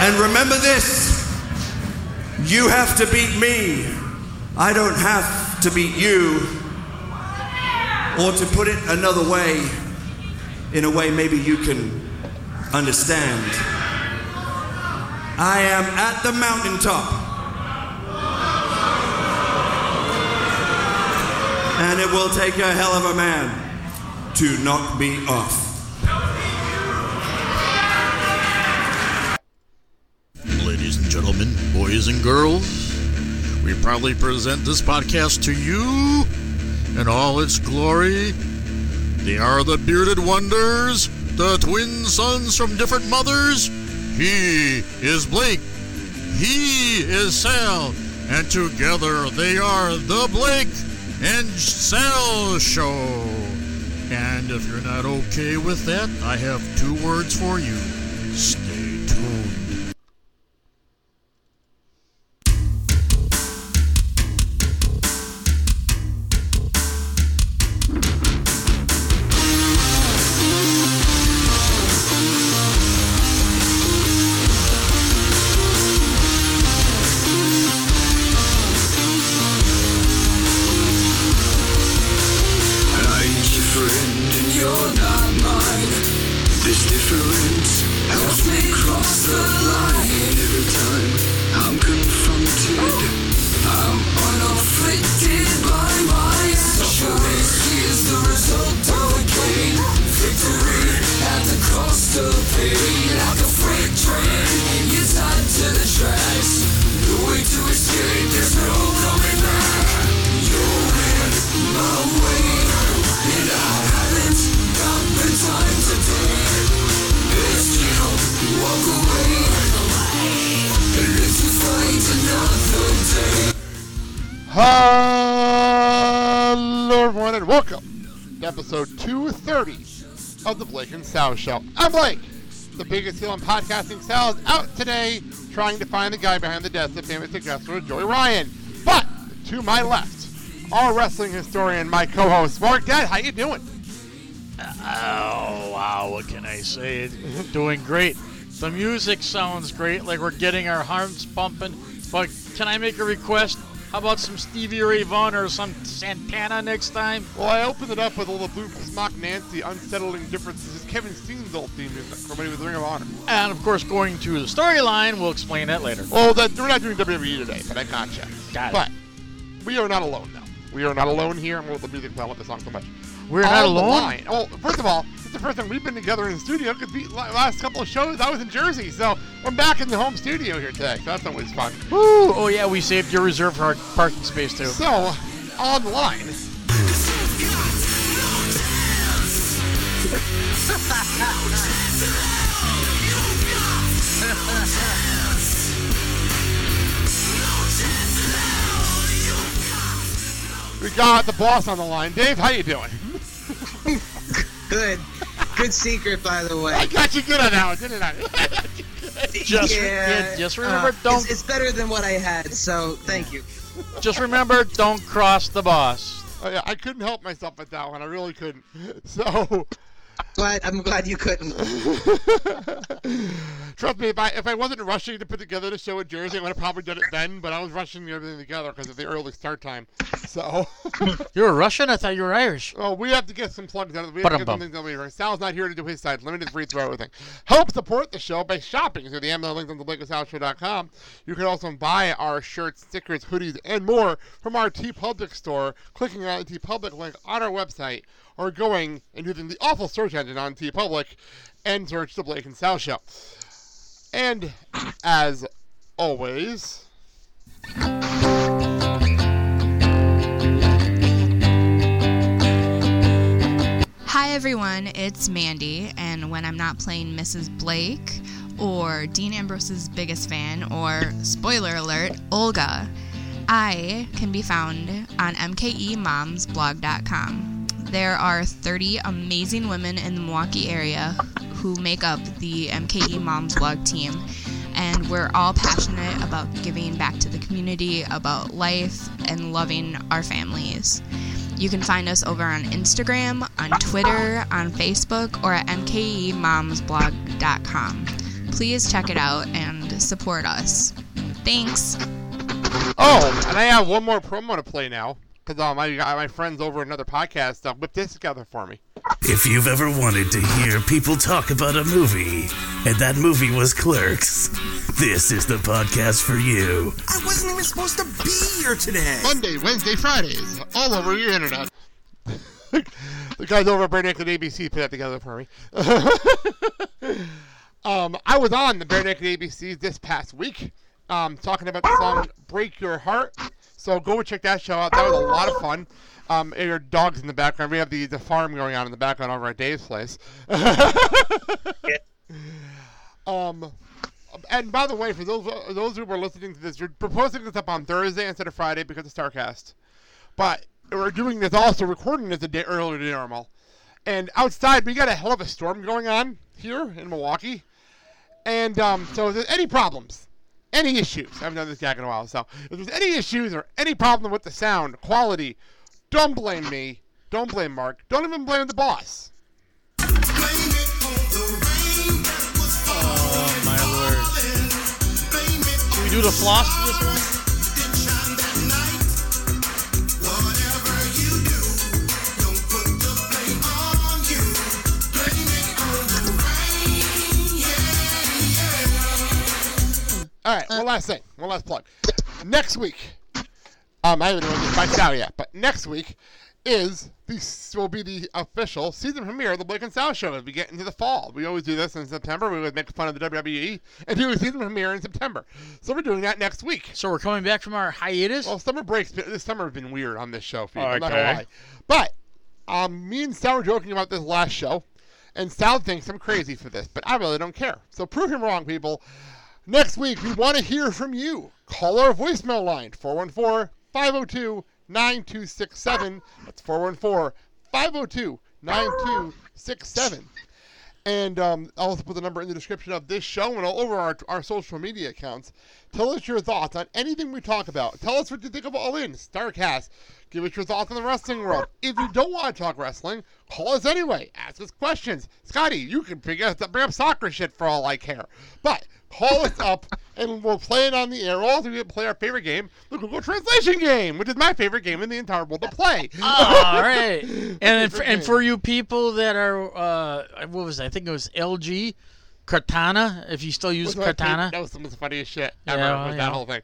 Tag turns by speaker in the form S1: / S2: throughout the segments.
S1: And remember this you have to beat me. I don't have to beat you. Or to put it another way, in a way maybe you can understand. I am at the mountaintop. And it will take a hell of a man to knock me off.
S2: Boys and girls, we proudly present this podcast to you in all its glory. They are the bearded wonders, the twin sons from different mothers. He is Blake, he is Sal, and together they are the Blake and Sal Show. And if you're not okay with that, I have two words for you.
S3: The
S4: Blake and Sal Show. I'm Blake, the biggest heel in podcasting. Sal is out today trying to find the guy behind the desk of famous successor Joey Ryan. But to my left, our wrestling historian, my co-host Mark Dad. How you doing?
S2: Oh, wow, what can I say? Doing great. The music sounds great, like we're getting our hearts pumping. But can I make a request? How about some Stevie Ray Vaughan or some Santana next time?
S4: Well, I opened it up with all the Blue Smock Nancy unsettling differences. It's Kevin Steen's old theme music from when he was Ring of Honor.
S2: And of course, going to the storyline, we'll explain that later.
S4: Well, that, we're not doing WWE today, but I gotcha.
S2: Got it.
S4: But we are not alone now. We are not alone here. I'm going to let the music. I love the song so much.
S2: We're
S4: On
S2: not alone?
S4: line- Well, first of all, it's the first time we've been together in the studio because the last couple of shows I was in Jersey, so we're back in the home studio here today. So that's always fun.
S2: Woo! Oh, yeah, we saved your reserve for our parking space, too.
S4: So, online. We got the boss on the line. Dave, how you doing?
S5: Good. Good secret, by the way.
S4: I got you good on that one, didn't I?
S2: Just, yeah, just remember,
S5: uh,
S2: don't
S5: It's, it's better than what I had, so thank you.
S2: just remember, don't cross the boss.
S4: Oh, yeah, I couldn't help myself with that one. I really couldn't. So,
S5: Glad I'm glad you couldn't.
S4: trust me, if I if I wasn't rushing to put together the show in Jersey, I would have probably done it then. But I was rushing everything together because of the early start time. So,
S2: You're Russian? I thought you were Irish.
S4: well, we have to get some plugs out. We have to get
S2: Ba-dum-bum.
S4: some things over here. Sal's not here to do his side. Limited free throw everything. Help support the show by shopping through the Amazon links on the You can also buy our shirts, stickers, hoodies, and more from our TeePublic store, clicking on the TeePublic link on our website, or going and using the awful search engine on TeePublic and search the Blake and Sal Show. And as always,
S6: Hi everyone, it's Mandy, and when I'm not playing Mrs. Blake or Dean Ambrose's biggest fan or spoiler alert, Olga, I can be found on mkemomsblog.com. There are 30 amazing women in the Milwaukee area who make up the MKE Moms blog team, and we're all passionate about giving back to the community, about life, and loving our families. You can find us over on Instagram, on Twitter, on Facebook, or at mkemomsblog.com. Please check it out and support us. Thanks.
S4: Oh, and I have one more promo to play now because um, I got my friends over at another podcast uh, whipped this together for me.
S7: If you've ever wanted to hear people talk about a movie, and that movie was Clerks, this is the podcast for you.
S8: I wasn't even supposed to be here today.
S4: Monday, Wednesday, Fridays, all over your internet. the guys over at Bare Naked ABC put that together for me. um, I was on the Bare Naked ABC this past week, um, talking about the song "Break Your Heart." So go and check that show out. That was a lot of fun. Um, and your dogs in the background. We have the, the farm going on in the background over at Dave's place. um, and by the way, for those those who are listening to this, you're proposing this up on Thursday instead of Friday because of Starrcast. But we're doing this also recording this a day earlier than normal. And outside, we got a hell of a storm going on here in Milwaukee. And um, so, if there's any problems, any issues, I haven't done this gag in a while, so if there's any issues or any problem with the sound quality, don't blame me. Don't blame Mark. Don't even blame the boss.
S9: Oh my lord. Should we do the floss for this one?
S4: All right, one last thing. One last plug. Next week, um, I haven't even bikes out yet, but next week is this will be the official season premiere of the Blake and Sal Show as we get into the fall. We always do this in September. We always make fun of the WWE and do a season premiere in September. So we're doing that next week.
S9: So we're coming back from our hiatus.
S4: Well, summer breaks. This summer has been weird on this show. For you. I'm not gonna lie. But um, me and Sal were joking about this last show, and Sal thinks I'm crazy for this, but I really don't care. So prove him wrong, people. Next week, we want to hear from you. Call our voicemail line 414 502 9267. That's 414 502 9267. And um, I'll also put the number in the description of this show and all over our, our social media accounts. Tell us your thoughts on anything we talk about. Tell us what you think of All In, Starrcast. Give us your thoughts on the wrestling world. If you don't want to talk wrestling, call us anyway. Ask us questions. Scotty, you can bring, us, bring up soccer shit for all I care. But call us up and we'll play it on the air. Or also, we can play our favorite game, the Google Translation game, which is my favorite game in the entire world to play.
S9: All right. And for, and for you people that are, uh, what was it? I think it was LG, Cortana. If you still use Cortana.
S4: That was some of the funniest shit ever
S9: Yeah,
S4: with
S9: yeah.
S4: that whole thing.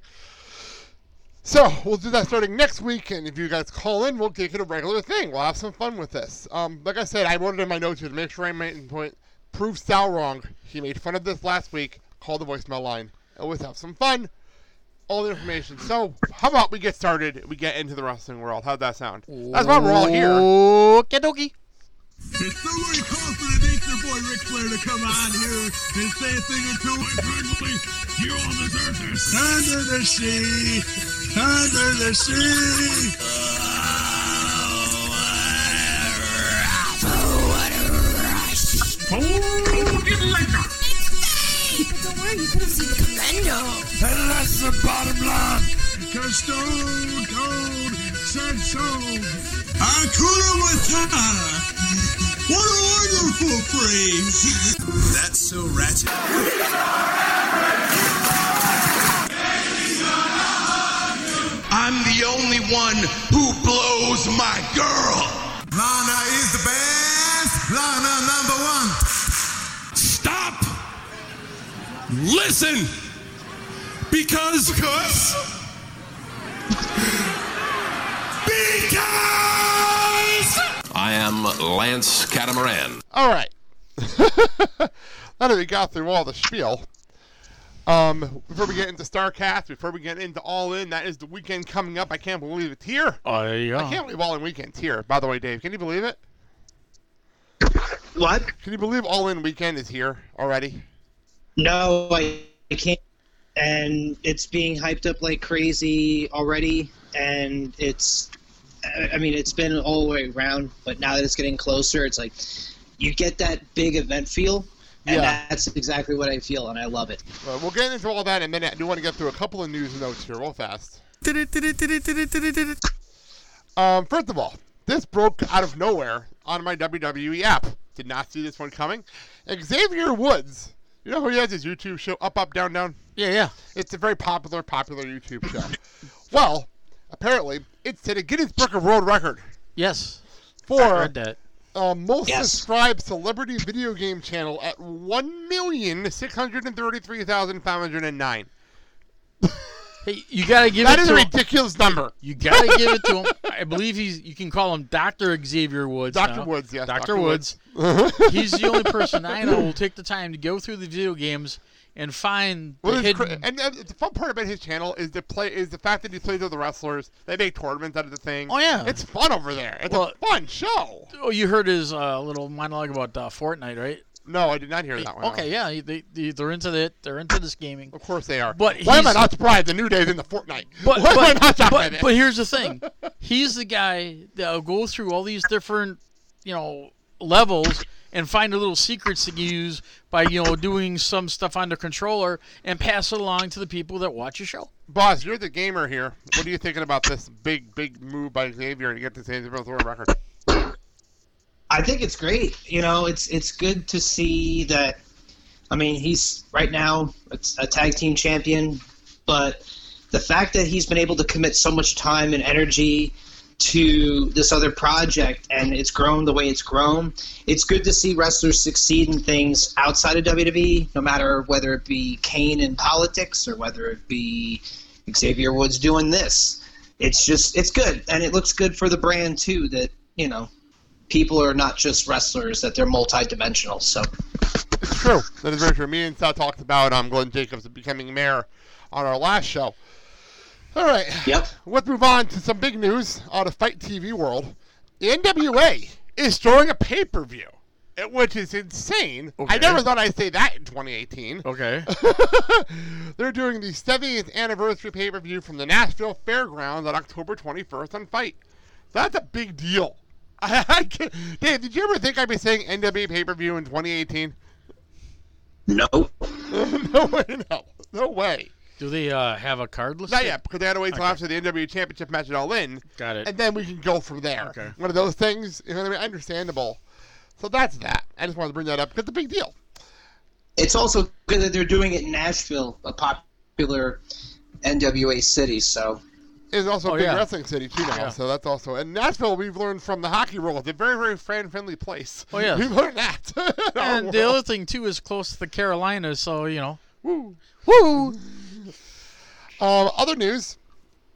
S4: So we'll do that starting next week, and if you guys call in, we'll make it a regular thing. We'll have some fun with this. Um, like I said, I wrote it in my notes here to make sure I made point. Prove Sal wrong. He made fun of this last week. Call the voicemail line. Always have some fun. All the information. So how about we get started? We get into the wrestling world. How'd that sound? That's why we're all here.
S9: Okie dokie.
S10: It's nobody calls for the nature boy Ric Flair to come on here and say a thing or two. Unfortunately, you all deserve this. Under the sea, under the sea. Oh, what a rush! Oh, get later.
S11: But don't worry, you could have seen the commando.
S10: And that's the bottom line. Cause Stone Cold said so. Hakuna Matata. What a wonderful phrase. That's so ratchet.
S12: I'm the only one who blows my girl.
S10: Lana is the best. Lana number one.
S12: Stop. Listen. Because. Because. Because.
S13: I am Lance Catamaran.
S4: All right. now that we got through all the spiel, um, before we get into Starrcast, before we get into All In, that is the weekend coming up. I can't believe it's here.
S9: Oh, there you.
S4: I can't believe All In Weekend's here. By the way, Dave, can you believe it?
S5: What?
S4: Can you believe All In Weekend is here already?
S5: No, I, I can't. And it's being hyped up like crazy already, and it's. I- I mean, it's been all the way around, but now that it's getting closer, it's like you get that big event feel, and
S4: Yeah.
S5: that's exactly what I feel, and I love it.
S4: Well, we'll get into all that in a minute. I do want to get through a couple of news notes here real fast. Um, first of all, this broke out of nowhere on my WWE app. Did not see this one coming. Xavier Woods You know who he has his YouTube show, Up, Up, Down, Down?
S9: Yeah, yeah.
S4: It's a very popular, popular YouTube show. well, apparently, it's set a Guinness Book of World Record
S9: Yes.
S4: for
S9: I read that.
S4: uh, most
S5: Yes.
S4: subscribed celebrity video game channel at one million six hundred and thirty-three thousand five hundred and nine.
S9: Hey, you gotta give
S4: That
S9: it
S4: is
S9: to
S4: a
S9: him.
S4: ridiculous number.
S9: You gotta give it to him. I believe he's. You can call him Doctor Xavier Woods.
S4: Dr. Woods, yes,
S9: Doctor
S4: Dr.
S9: Woods. he's the only person I know will take the time to go through the video games and find
S4: Well,
S9: the hidden.
S4: and, and the fun part about his channel is the play is the fact that he plays with the wrestlers. They make tournaments out of the thing.
S9: Oh, yeah.
S4: it's fun over there. It's
S9: Well-
S4: a fun show.
S9: oh, you heard his uh, little monologue about uh, Fortnite, right?
S4: No, I did not hear that one.
S9: Okay, yeah, they, they they're into that. They're into this gaming.
S4: Of course they are.
S9: But
S4: why am I not surprised? The new day's in the Fortnite.
S9: But
S4: why am I not shocked
S9: but, but here's the thing. He's the guy that'll go through all these different, you know, levels and find the little secrets to use by, you know, doing some stuff on the controller and pass it along to the people that watch your show.
S4: Boss, you're the gamer here. What are you thinking about this big, big move by Xavier to get this Guinness Book World Record?
S5: I think it's great. You know, it's it's good to see that. I mean, he's right now it's a tag team champion, but the fact that he's been able to commit so much time and energy to this other project and it's grown the way it's grown, it's good to see wrestlers succeed in things outside of WWE, no matter whether it be Kane in politics or whether it be Xavier Woods doing this. It's just it's good and it looks good for the brand too that, you know, people are not just wrestlers, that they're multi-dimensional. So
S4: It's true. That is very true. Me and Sal talked about um, Glenn Jacobs becoming mayor on our last show. All right.
S5: Yep.
S4: Let's move on to some big news out of FITE TV world. The NWA is throwing a pay-per-view, eh, which is insane. I never thought I'd say that in 2018.
S9: Okay.
S4: They're doing the 70th anniversary pay-per-view from the Nashville Fairgrounds on October 21st on FITE. That's a big deal. I, I can't- Dave, did you ever think I'd be saying NWA pay-per-view in 2018?
S5: no.
S4: no way, no. No way.
S9: Do they uh, have a card list?
S4: Not yet, because they had to wait till after the NWA Championship match at All In.
S9: Got it.
S4: And then we can go from there.
S9: Okay.
S4: One of those things, you know what I mean? Understandable. So that's that. I just wanted to bring that up because it's a big deal.
S5: It's also good that they're doing it in Nashville, a popular NWA city. So
S4: It's also
S9: Oh,
S4: a big
S9: yeah.
S4: wrestling city, too, now.
S9: Yeah.
S4: So that's also. And Nashville, we've learned from the hockey world, it's a very, very fan friendly place.
S9: Oh, yeah.
S4: We've learned that. in our
S9: And the
S4: world.
S9: other thing too is close to the Carolinas, so you know.
S4: Woo.
S9: Woo!
S4: Um, other news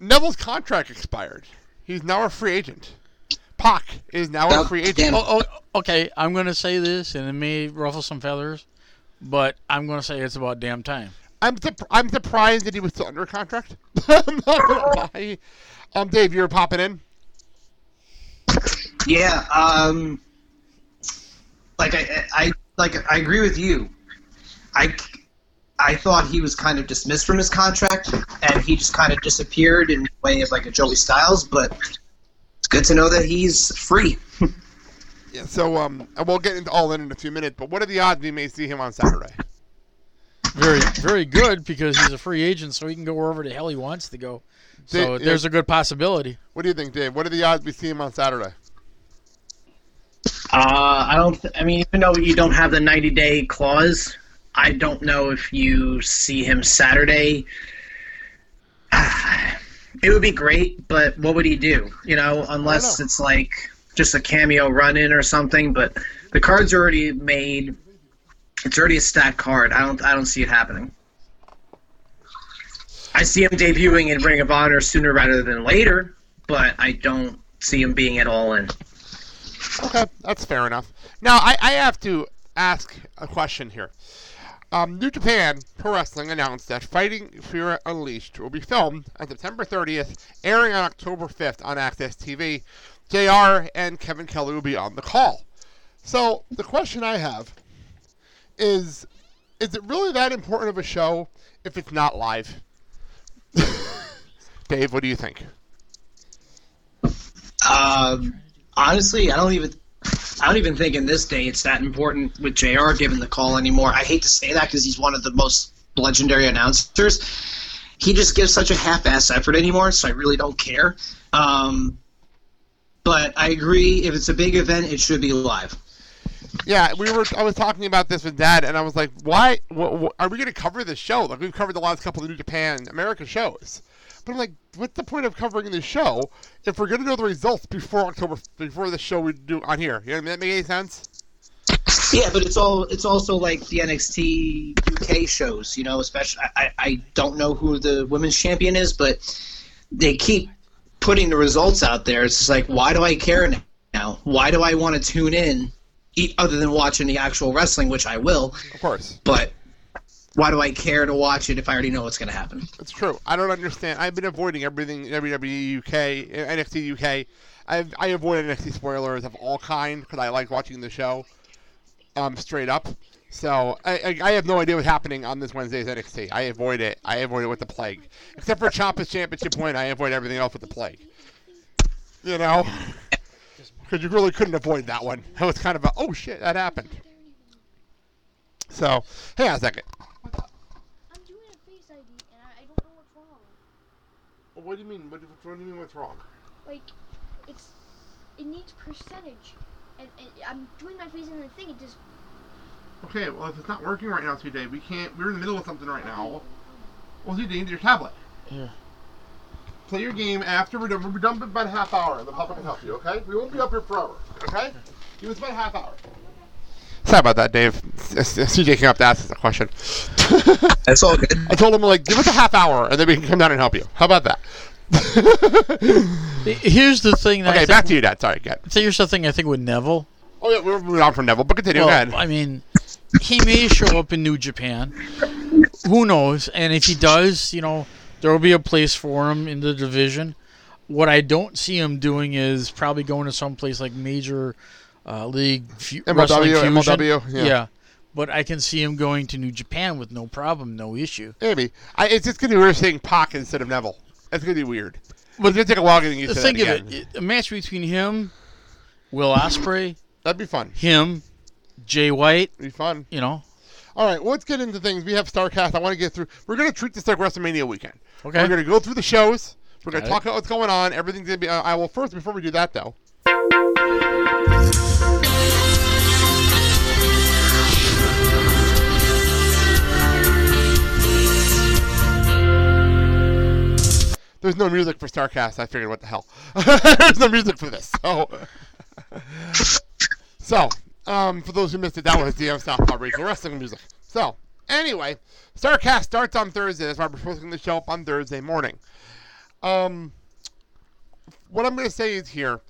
S4: Neville's contract expired. He's now a free agent. Pac is now a
S5: Oh,
S4: free agent.
S9: Oh, oh, okay. I'm gonna say this, and it may ruffle some feathers, but I'm gonna say it's about damn time.
S4: I'm surp- I'm surprised that he was still under contract. I'm not lie. Um, Dave, you're popping in.
S5: yeah, um, like I, I like I agree with you. I I thought he was kind of dismissed from his contract, and he just kind of disappeared in the way of like a Joey Styles. But it's good to know that he's free.
S4: Yeah. So um, and we'll get into all in in a few minutes. But what are the odds we may see him on Saturday?
S9: Very, very good because he's a free agent, so he can go wherever the hell he wants to go. So
S4: Dave-
S9: there's a good possibility.
S4: What do you think, Dave? What are the odds we see him on Saturday?
S5: Uh, I don't. Th- I mean, even though you don't have the 90 day clause, I don't know if you see him Saturday. It would be great, but what would he do? You know, unless
S4: know.
S5: it's like just a cameo run in or something. But the card's already made. It's already a stacked card. I don't. I don't see it happening. I see him debuting in Ring of Honor sooner rather than later, but I don't see him being at all in.
S4: Okay, that's fair enough. Now, I, I have to ask a question here. Um, New Japan Pro Wrestling announced that Fighting Fear Unleashed will be filmed on September 30th, airing on October 5th on AXS TV. JR and Kevin Kelly will be on the call. So, the question I have is Is it really that important of a show if it's not live? Dave, what do you think?
S5: Um, honestly, I don't even. I don't even think in this day it's that important with Jr. given the call anymore. I hate to say that because he's one of the most legendary announcers. He just gives such a half-ass effort anymore, so I really don't care. Um, but I agree, if it's a big event, it should be live.
S4: Yeah, we were. I was talking about this with Dad, and I was like, "Why? Wh- wh- are we going to cover this show? Like we've covered the last couple of New Japan America shows." But I'm like, "What's the point of covering this show if we're going to know the results before October, before the show we do on here?" You know, that make any sense?
S5: Yeah, but it's all it's also like the NXT UK shows, you know. Especially, I, I- don't know who the women's champion is, but they keep putting the results out there. It's just like, why do I care now? Why do I want to tune in, other than watching the actual wrestling, which I will?
S4: Of course.
S5: But why do I care to watch it if I already know what's going to happen?
S4: It's true. I don't understand. I've been avoiding everything WWE UK, NXT UK. I've, I avoid NXT spoilers of all kind because I like watching the show, um, straight up. So I, I, have no idea what's happening on this Wednesday's NXT. I avoid it. I avoid it with the plague, except for Ciampa's championship point. I avoid everything else with the plague. You know, because you really couldn't avoid that one. That was kind of a oh shit that happened. So hang on a second. What do you mean? What, what do you mean? What's wrong?
S14: Like, it's it needs percentage, and, and I'm doing my face in the thing. It just
S4: Okay, well, if it's not working right now, CJ, we can't. We're in the middle of something right now. Well, CJ, you need your tablet.
S9: Yeah.
S4: Play your game after we're done. We'll be done in about a half hour. The public can help you, okay? We won't be up here forever, okay? Give us about a half hour. Sorry about that, Dave. CJ came up to ask us a question.
S5: That's all good.
S4: I told him, like, give us a half hour, and then we can come down and help you. How about that?
S9: Here's the thing. That I
S4: Okay,
S9: think-
S4: back to you, Dad. Sorry, get.
S9: So here's the thing I think with Neville.
S4: Oh, yeah, we're moving on from Neville, but continue.
S9: Well,
S4: ahead.
S9: I mean, he may show up in New Japan. Who knows? And if he does, you know, there will be a place for him in the division. What I don't see him doing is probably going to some place like Major uh, League Fu-
S4: MLW. MLW, yeah.
S9: But I can see him going to New Japan with no problem, no issue.
S4: Maybe. I, it's just going to be weird saying Pac instead of Neville. It's going to be weird. But it's going to take a while getting used to
S9: Think
S4: that
S9: of it, a match between him, Will Ospreay.
S4: That'd be fun.
S9: Him, Jay White.
S4: Be fun.
S9: You know.
S4: All right, well, let's get into things. We have Starrcast. I want to get through. We're going to treat this like WrestleMania weekend.
S9: Okay.
S4: We're going to go through the shows. We're going to talk about what's going on. Everything's going to be. Uh, I will first before we do that though. There's no music for Starrcast. I figured, what the hell? There's no music for this. So, so um, for those who missed it, that was DM Southpaw Regional Wrestling music. So, anyway, Starrcast starts on Thursday. That's why we're posting the show up on Thursday morning. Um, what I'm going to say is here.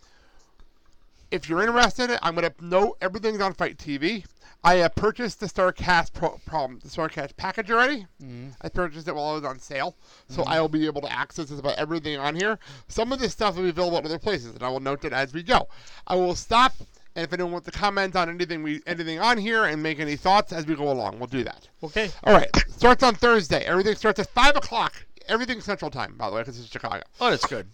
S4: If you're interested I'm going to note everything's on FITE TV. I have purchased the Starrcast pro, problem, the Starrcast package already.
S9: Mhm.
S4: I purchased it while it was on sale, so
S9: Mhm.
S4: I will be able to access just about everything on here. Some of this stuff will be available at other places, and I will note it as we go. I will stop, and if anyone wants to comment on anything we anything on here and make any thoughts as we go along, we'll do that.
S9: Okay.
S4: All right. Starts on Thursday. Everything starts at five o'clock. Everything Central Time, by the way, because it's Chicago.
S9: Oh, that's good.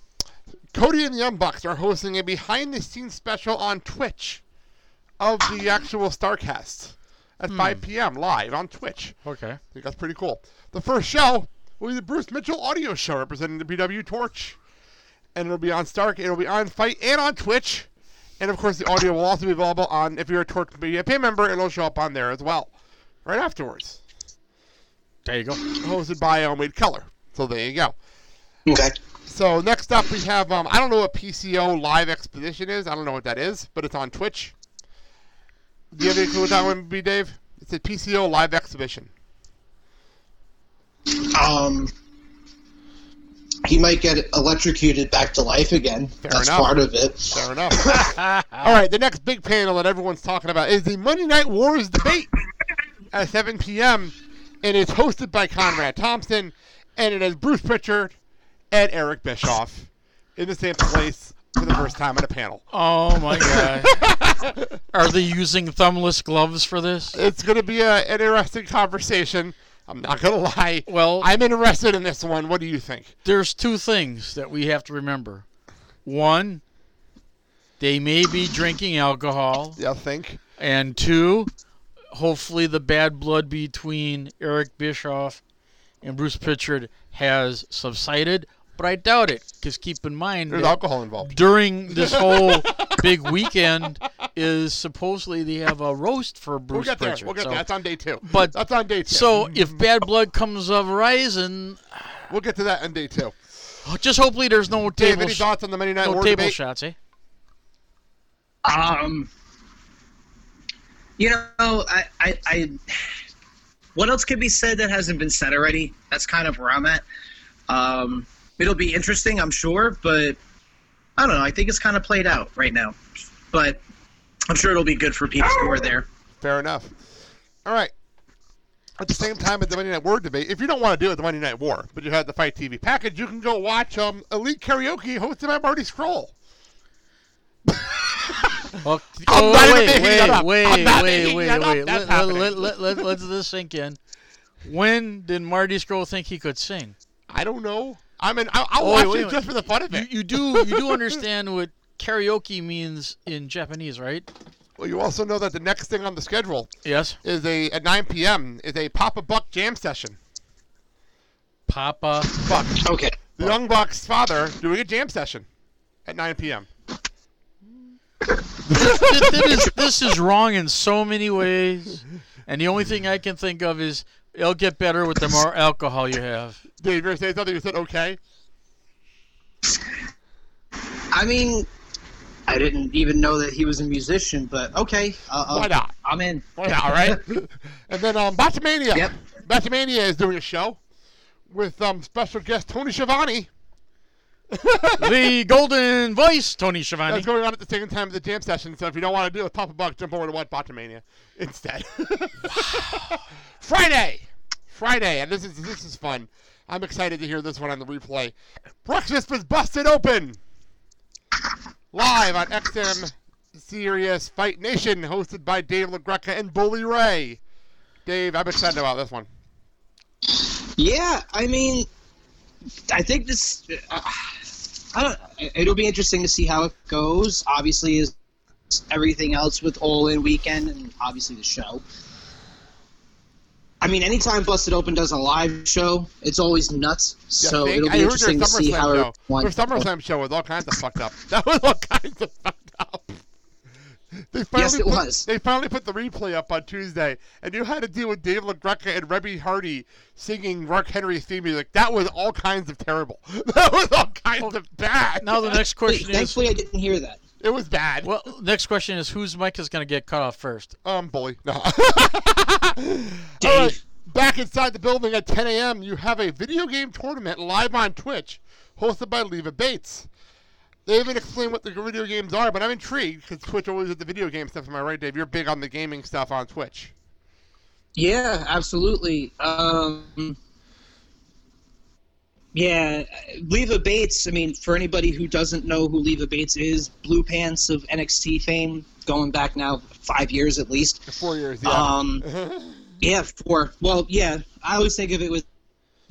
S4: Cody and the Young Bucks are hosting a behind-the-scenes special on Twitch of the actual Starrcast at
S9: Hmm.
S4: 5 p.m. live on Twitch.
S9: Okay.
S4: I think that's pretty cool. The first show will be the Bruce Mitchell audio show representing the PW Torch, and it'll be on Stark. It'll be on FITE and on Twitch, and of course the audio will also be available on. If you're a Torch Media Pay member, it'll show up on there as well, right afterwards.
S9: There you go.
S4: Hosted by um, Wade Keller. So there you go.
S5: Okay.
S4: So next up we have um, I don't know what PCO Live Expedition is. I don't know what that is, but it's on Twitch. Do you have any clue what that one would be, Dave? It's a PCO Live Exhibition.
S5: Um, he might get electrocuted back to life again. That's
S4: enough.
S5: part of it.
S4: Fair enough. All right, the next big panel that everyone's talking about is the Monday Night Wars debate at 7 p.m. and it's hosted by Conrad Thompson, and it has Bruce Pritchard and Eric Bischoff in the same place for the first time on a panel.
S9: Oh my god. Are they using thumbless gloves for this?
S4: It's going to be a, an interesting conversation. I'm not going to lie.
S9: Well,
S4: I'm interested in this one. What do you think?
S9: There's two things that we have to remember. One, they may be drinking alcohol.
S4: Yeah, I think.
S9: And two, hopefully the bad blood between Eric Bischoff and Bruce Pritchard has subsided. But I doubt it, because keep in mind
S4: There's alcohol involved.
S9: during this whole big weekend. is supposedly they have a roast for Bruce
S4: We'll get there. We'll get
S9: so-
S4: there. That's on day two.
S9: But
S4: That's on day two.
S9: So if Bad Blood comes of Rising,
S4: we'll get to that on day two.
S9: just hopefully there's no
S4: Dave,
S9: table
S4: any
S9: sh-
S4: thoughts on the Monday Night
S9: no
S4: War
S9: table
S4: debate?
S9: shots, eh?
S5: Um, you know, I, I, I, what else could be said that hasn't been said already? That's kind of where I'm at. Um, it'll be interesting, I'm sure, but I don't know. I think it's kind of played out right now, but I'm sure it'll be good for people who are there.
S4: Fair enough. All right. At the same time as the Monday Night War debate, if you don't want to do it, the Monday Night War, but you have the FITE TV package, you can go watch um, Elite Karaoke hosted by Marty Scurll.
S9: Well, oh,
S4: not even
S9: wait, wait, wait, wait, wait, wait. Let,
S4: happening.
S9: let, let, let, let, let this sink in. When did Marty Scurll think he could sing?
S4: I don't know. I mean, I'll, I'll
S9: Oh,
S4: watch
S9: wait, wait,
S4: it
S9: wait.
S4: just for the fun of
S9: You,
S4: it.
S9: you do you do understand what karaoke means in Japanese, right?
S4: Well, you also know that the next thing on the schedule
S9: Yes.
S4: is a at 9 p.m. is a Papa Buck jam session.
S9: Papa
S4: Buck.
S5: Okay.
S4: The Young Buck's father doing a jam session at 9 p.m.
S9: this, this- this is, this is wrong in so many ways, and the only thing I can think of is it'll get better with the more alcohol you have.
S4: Dave, you're gonna say something? You said okay.
S5: I mean, I didn't even know that he was a musician, but okay. Uh,
S4: Why not?
S5: I'm in.
S4: Why not, all right? and then um, Batamania. Yep. Batamania is doing a show with um, special guest Tony Schiavone.
S9: the golden voice, Tony Schiavone.
S4: That's going on at the same time as the jam session. So if you don't want to do it, pop a Papa Buck, jump over to what Batamania instead. Friday, Friday, and this is this is fun. I'm excited to hear this one on the replay. Breakfast was busted open live on XM Sirius Fight Nation, hosted by Dave LaGreca and Bully Ray. Dave, I'm excited about this one.
S5: Yeah, I mean, I think this. Uh, I don't. It'll be interesting to see how it goes. Obviously, is everything else with All In Weekend and obviously the show. I mean, anytime Busted Open does a live show, it's always nuts. so
S4: think-
S5: it'll
S4: I
S5: be
S4: heard
S5: interesting to see
S4: SummerSlam
S5: how
S4: show.
S5: it
S4: Their. SummerSlam show was all kinds of fucked up. That was all kinds of fucked up. They finally
S5: Yes, it
S4: put,
S5: was.
S4: They finally put the replay up on Tuesday, and you had to deal with Dave LaGreca and Reby Hardy singing Mark Henry's theme music. That was all kinds of terrible. That was all kinds of bad.
S9: Now the next question is.
S5: Thankfully, I didn't hear that.
S4: It was bad.
S9: Well, next question is whose mic is going to get cut off first?
S4: Um, bully. No. All right, back inside the building at 10 a.m. You have a video game tournament live on Twitch, hosted by Leva Bates. They haven't explained what the video games are, but I'm intrigued because Twitch always did the video game stuff. Am I right, Dave? You're big on the gaming stuff on Twitch.
S5: Yeah, absolutely. Um, yeah, Leva Bates. I mean, for anybody who doesn't know who Leva Bates is, Blue Pants of NXT fame, going back now five years at least.
S4: Four years, yeah.
S5: Um, yeah, four. Well, yeah, I always think of it with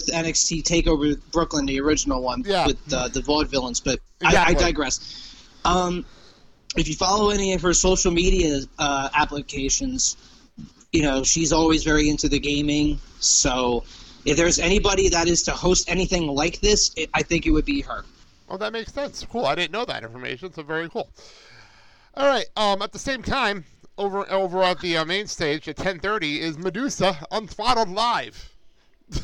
S5: NXT Takeover Brooklyn, the original one,
S4: Yeah.
S5: with uh, the vaudevillains. But I, I digress. Um, if you follow any of her social media uh, applications, you know she's always very into the gaming. So if there's anybody that is to host anything like this, it, I think it would be her.
S4: Oh, that makes sense. Cool. I didn't know that information, so very cool. All right. Um, at the same time, over over at the uh, main stage at 10:30 is Madusa Unthrottled live.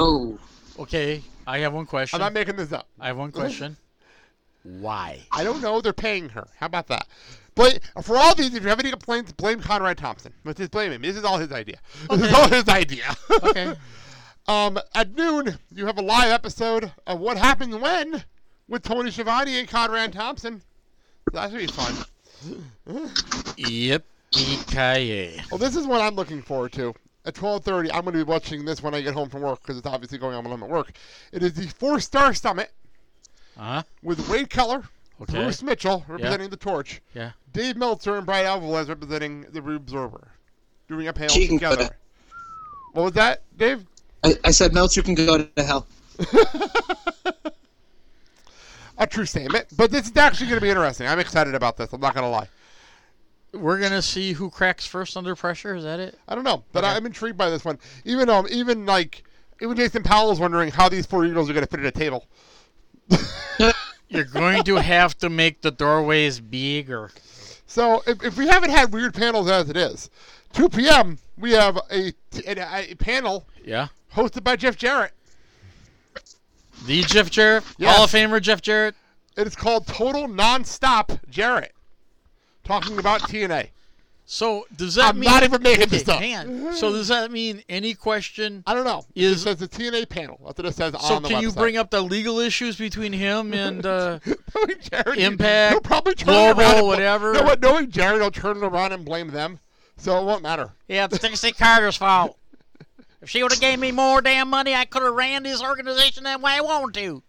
S5: Oh.
S9: Okay, I have one question.
S4: I'm not making this up.
S9: I have one question. Why?
S4: I don't know. They're paying her. How about that? But for all these, if you have any complaints, blame Conrad Thompson. Let's just blame him. This is all his idea. This is all his idea.
S9: Okay.
S4: um, at noon, you have a live episode of What Happened When with Tony Schiavone and Conrad Thompson. That should be fun.
S9: Yep. EKA.
S4: Well, this is what I'm looking forward to. At 12:30, I'm going to be watching this when I get home from work because it's obviously going on when I'm at work. It is the Four Star Summit
S9: Uh-huh.
S4: with Wade Keller,
S9: Okay.
S4: Bruce Mitchell representing the Torch,
S9: Yeah.
S4: Dave Meltzer and Brian Alvarez representing the Observer, doing a panel
S5: She
S4: together. What was that, Dave?
S5: I, I said Meltzer can go to hell.
S4: A true statement. But this is actually going to be interesting. I'm excited about this. I'm not going to lie.
S9: We're gonna see who cracks first under pressure. Is that it?
S4: I don't know, but I'm intrigued by this one. Even um, even like even Jason Powell is wondering how these four Eagles are going to fit at a table.
S9: You're going to have to make the doorways bigger.
S4: So if, if we haven't had weird panels as it is, 2 p.m. we have a, a, a panel
S9: Yeah.
S4: hosted by Jeff Jarrett.
S9: The Jeff Jarrett,
S4: Yes.
S9: Hall of Famer Jeff Jarrett.
S4: It is called Total Nonstop Jarrett, talking about TNA.
S9: So does that
S4: I'm
S9: mean
S4: not even making this up.
S9: So does that mean any question?
S4: I don't know.
S9: Is
S4: it says the TNA panel. That's what it says
S9: so
S4: on the So
S9: can you
S4: website.
S9: bring up the legal issues between him and uh,
S4: Jarrett,
S9: Impact,
S4: he'll probably turn
S9: Global,
S4: around and
S9: whatever?
S4: Know what? Knowing Jarrett, he'll turn it around and blame them, so it won't matter.
S9: Yeah, it's Dixie Carter's fault. If she would have gave me more damn money, I could have ran this organization that way I wanted to.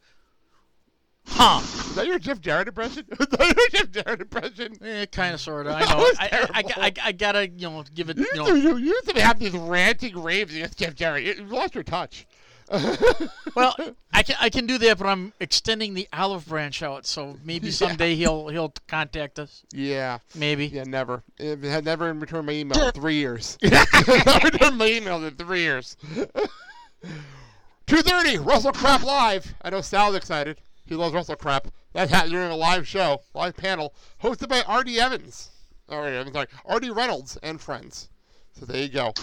S9: Huh?
S4: Is that your Jeff Jarrett impression? Is that your Jeff Jarrett impression?
S9: Eh, kind of, sort of. I know. I, I, I. I, I gotta, you know, give it.
S4: You
S9: You
S4: used, to, you used to have these ranting raves against Jeff Jarrett. You you lost your touch.
S9: well, I can, I can do that, but I'm extending the olive branch out, so maybe
S4: Yeah.
S9: someday he'll he'll contact us.
S4: Yeah.
S9: Maybe.
S4: Yeah, never. It had never returned my email in three years. never returned my email in three years. 2.30, WrestleCrap Live. I know Sal's excited. He loves WrestleCrap. That happening during a live show, live panel, hosted by R.D. Evans. Or, I'm sorry, R.D. Reynolds and friends. So there you go.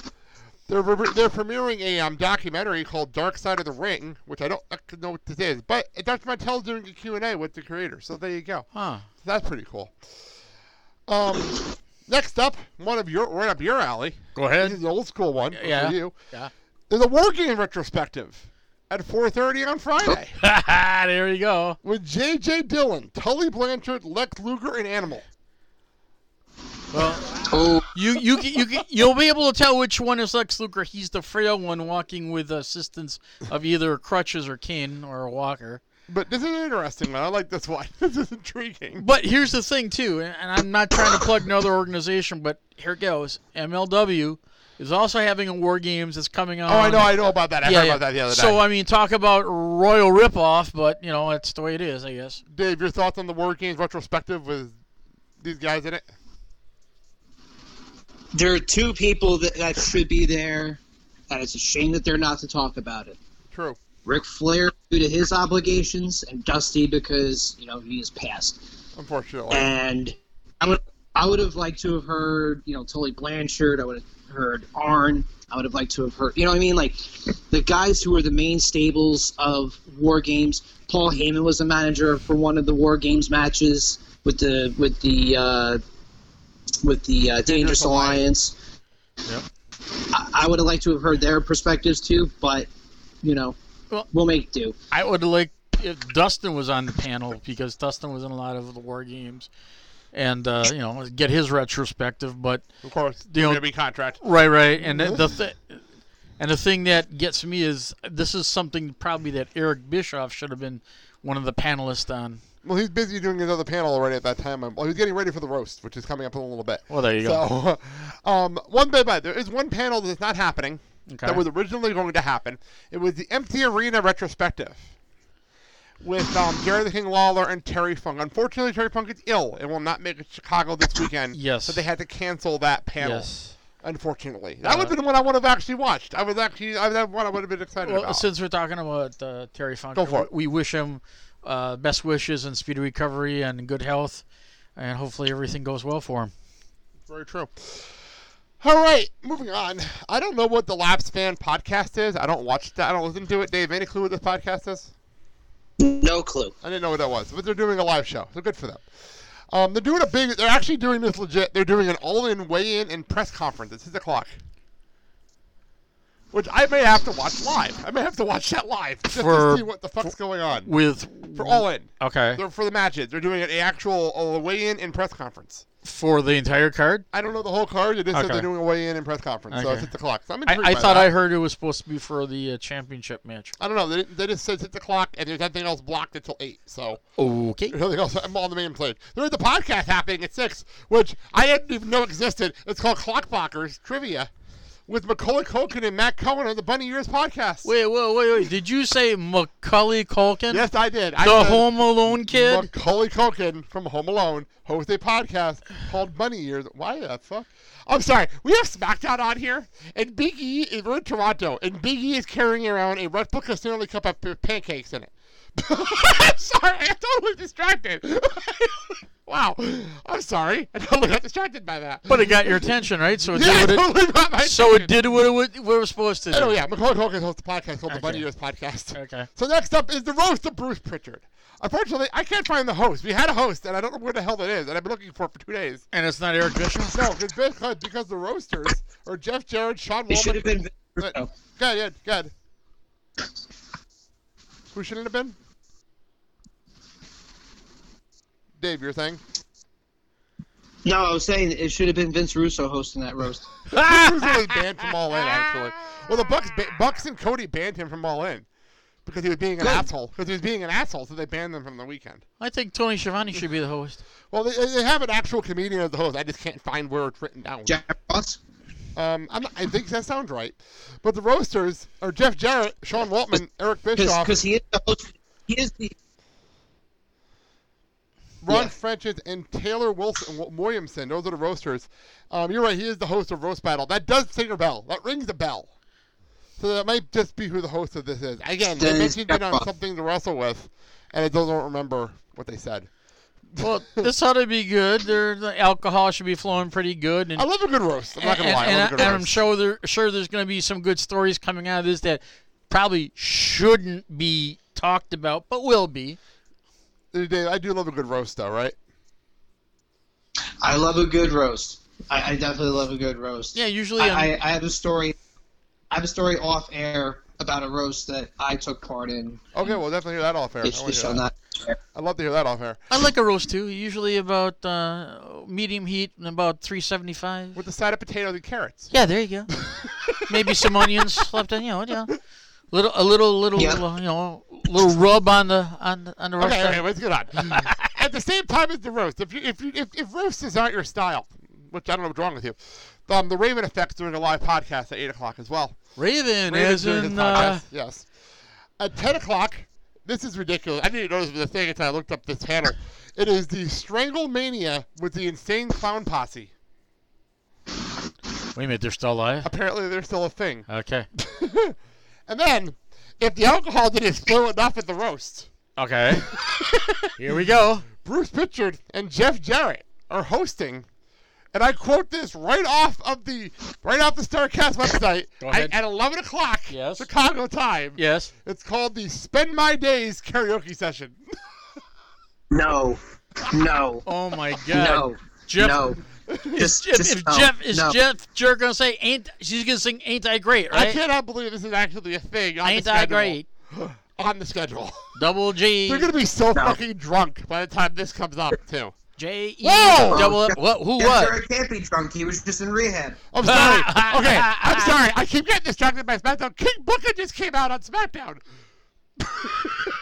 S4: They're, they're premiering a um, documentary called Dark Side of the Ring, which I don't know what this is, but Dr. Mantel's doing a Q&A with the creator, so there you go.
S9: Huh.
S4: That's pretty cool. Um, next up, one of your right up your alley.
S9: Go ahead.
S4: This is the old school one for
S9: Yeah.
S4: you.
S9: Yeah.
S4: There's a war game retrospective at 4:30 on Friday
S9: there you go.
S4: with J.J. Dillon, Tully Blanchard, Lex Luger, and Animal.
S9: Well,
S5: Oh,
S9: you you you you you'll be able to tell which one is Lex Luger. He's the frail one walking with assistance of either crutches or cane or a walker.
S4: But this is interesting one. I like this one. this is intriguing.
S9: But here's the thing too, and and I'm not trying to plug another organization, but here it goes. MLW is also having a War Games that's coming on.
S4: Oh, I know, I know about that. I
S9: yeah,
S4: heard
S9: yeah.
S4: about that the other day.
S9: So I mean, talk about royal ripoff, but you know, it's the way it is, I guess.
S4: Dave, your thoughts on the War Games retrospective with these guys in it?
S5: there are two people that, that should be there, and it's a shame that they're not to talk about it.
S4: True.
S5: Ric Flair due to his obligations, and Dusty because you know he is passed.
S4: Unfortunately.
S5: And I would I would have liked to have heard you know Tully Blanchard. I would have heard Arn. I would have liked to have heard you know what I mean like the guys who were the main stables of War Games. Paul Heyman was the manager for one of the War Games matches with the with the uh, with the uh, Dangerous Alliance.
S9: Yep.
S5: I, I would have liked to have heard their perspectives too, but you know,
S9: Well-
S5: we'll make do.
S9: I would like if Dustin was on the panel because Dustin was in a lot of the War Games, and uh, you know get his retrospective. But
S4: Of course,
S9: you know,
S4: be contract.
S9: right, right, and the, the th- and the thing that gets me is this is something probably that Eric Bischoff should have been one of the panelists on.
S4: Well, he's busy doing another panel already at that time. Well, he's getting ready for the roast, which is coming up in a little bit.
S9: Well, there you
S4: so, um, one bit by there is one panel that's not happening
S9: Okay.
S4: that was originally going to happen. It was the Empty Arena retrospective with um, Jerry the King Lawler and Terry Funk. Unfortunately, Terry Funk is ill and will not make it to Chicago this weekend.
S9: Yes.
S4: So they had to cancel that panel.
S9: Yes.
S4: Unfortunately, that
S9: Uh,
S4: would have been one I would have actually watched. I was actually I, that one I would have been excited
S9: Well,
S4: about.
S9: since we're talking about uh, Terry Funk,
S4: Go for it.
S9: we wish him uh, best wishes and speedy recovery and good health, and hopefully everything goes well for him.
S4: Very true. All right, moving on. I don't know what the Lapsed Fan podcast is. I don't watch that. I don't listen to it. Dave, any clue what this podcast is?
S5: No clue.
S4: I didn't know what that was, but they're doing a live show, so good for them. Um, they're doing a big. They're actually doing this legit. They're doing an all-in weigh-in and press conference at six o'clock, which I may have to watch live. I may have to watch that live just
S9: For-
S4: to see what the fuck's going on
S9: With
S4: for all in.
S9: okay
S4: They're for the matches. They're doing an actual uh, weigh-in and press conference.
S9: For the entire card.
S4: I don't know the whole card. It just says
S9: Okay.
S4: they're doing a weigh-in and press conference, so
S9: Okay.
S4: it's six o'clock. So I'm intrigued
S9: I
S4: by
S9: thought
S4: that.
S9: I heard it was supposed to be for the uh, championship match.
S4: I don't know. They, they just said six clock, and there's nothing else blocked until eight. So
S9: Okay.
S4: there's nothing else. I'm on the main plate. There's the podcast happening at six, which I didn't even know existed. It's called Clockblockers Trivia with Macaulay Culkin and Matt Cohen on the Bunny Ears podcast.
S9: Wait, wait, wait, wait. Did you say Macaulay Culkin?
S4: Yes, I did. I
S9: The Home Alone kid.
S4: Macaulay Culkin from Home Alone hosts a podcast called Bunny Ears. Why the fuck? I'm sorry. We have SmackDown on here, and Big E is we're in Toronto, and Big E is carrying around a replica Stanley Cup of pancakes in it sorry, I totally distracted. wow, I'm sorry. I totally got distracted by that.
S9: But it got your attention, right? So it
S4: Yeah,
S9: did what
S4: totally got my
S9: it, so it did what it, wa- what it was supposed to oh, do.
S4: Oh yeah, Macaulay Culkin hosts a podcast called the
S9: Okay.
S4: Bunny Ears Podcast.
S9: Okay.
S4: So next up is the roast of Bruce Pritchard. Unfortunately, I can't find the host. We had a host, and I don't know where the hell that is, and I've been looking for it for two days.
S9: And it's not Eric Bischoff?
S4: No, because because, because the roasters are Jeff Jarrett, Sean
S5: It should have been. Vince
S4: Good, good, good. Who should it have been? Dave, your thing.
S5: No, I was saying it should have been Vince Russo hosting that roast.
S4: Bruce was banned from All In, actually. Well, the Bucks, ba- Bucks and Cody banned him from All In because he was being an
S5: Good.
S4: asshole. Because he was being an asshole, so they banned them from the weekend.
S9: I think Tony Schiavone should be the host.
S4: Well, they, they have an actual comedian as the host. I just can't find where it's written down.
S5: Jeff Ross.
S4: Um, I'm not, I think that sounds right. But the roasters are Jeff Jarrett, Sean Waltman, Eric Bischoff,
S5: Because he is the host. He is the.
S4: Ron
S5: yeah.
S4: Funches, and Taylor Wilson Wi- Williamson. Those are the roasters. Um, you're right. He is the host of Roast Battle. That does ring a bell. That rings a bell. So that might just be who the host of this is. Again, they
S5: Then
S4: mentioned it on
S5: Jeff-
S4: something to wrestle with, and I don't remember what they said.
S9: Well, this ought to be good. There, the alcohol should be flowing pretty good. And,
S4: I love a good roast. I'm not gonna
S9: and,
S4: lie. I
S9: and,
S4: a good
S9: and I'm sure there, sure there's going to be some good stories coming out of this that probably shouldn't be talked about, but will be.
S4: Dave, I do love a good roast, though, right?
S5: I love a good roast. I, I definitely love a good roast.
S9: Yeah, usually.
S5: I, I, I have a story. I have a story off air about a roast that I took part in.
S4: Okay, well, definitely hear that off air. I,
S5: Which
S4: wanna
S5: we
S4: hear
S5: shall
S4: that.
S5: not.
S4: I'd love to hear that off air.
S9: I like a roast too. Usually about uh, medium heat and about 375.
S4: With the side of potato and carrots.
S9: Yeah, there you go. Maybe some onions left in, you know, yeah. Little, a little, little,
S5: Yeah.
S9: uh, you know, little rub on the on the, on the roast.
S4: Okay, okay, let's get on. At the same time as the roast, if you, if you, if if roasts aren't your style, which I don't know what's wrong with you, um, the Raven Effect's doing a live podcast at eight o'clock as well.
S9: Raven,
S4: Raven's
S9: as
S4: doing his
S9: in, uh,
S4: podcast, yes. At ten o'clock, this is ridiculous. I didn't know this was a thing until I looked up this panel. It is the Strangle Mania with the Insane Clown Posse.
S9: wait a minute, they're still alive.
S4: Apparently, they're still a thing.
S9: Okay,
S4: And then, if the alcohol didn't spill enough at the roast,
S9: okay. Here we go.
S4: Bruce Prichard and Jeff Jarrett are hosting, and I quote this right off of the right off the Starrcast website
S9: Go ahead.
S4: at, at 11 o'clock
S9: Yes.
S4: Chicago time.
S9: Yes.
S4: It's called the Spend My Days karaoke session.
S5: No. No.
S9: Oh my God.
S5: No.
S9: Jeff.
S5: No.
S9: Is,
S5: Just,
S9: if,
S5: just
S9: if
S5: no.
S9: Jeff is
S5: no.
S9: Jeff Jerk gonna say ain't she's gonna sing ain't I great
S4: I cannot believe this is actually a thing on
S9: Ain't
S4: the
S9: I
S4: schedule.
S9: great?
S4: On the schedule.
S9: Double G
S4: They're gonna be so
S5: No.
S4: fucking drunk by the time this comes up too.
S9: J E
S4: Whoa!
S9: double up. What? Who?
S5: Jeff
S9: What?
S5: Jarrett can't be drunk. He was just in rehab.
S4: I'm sorry. okay, I'm sorry. I keep getting distracted by SmackDown. King Booker just came out on SmackDown.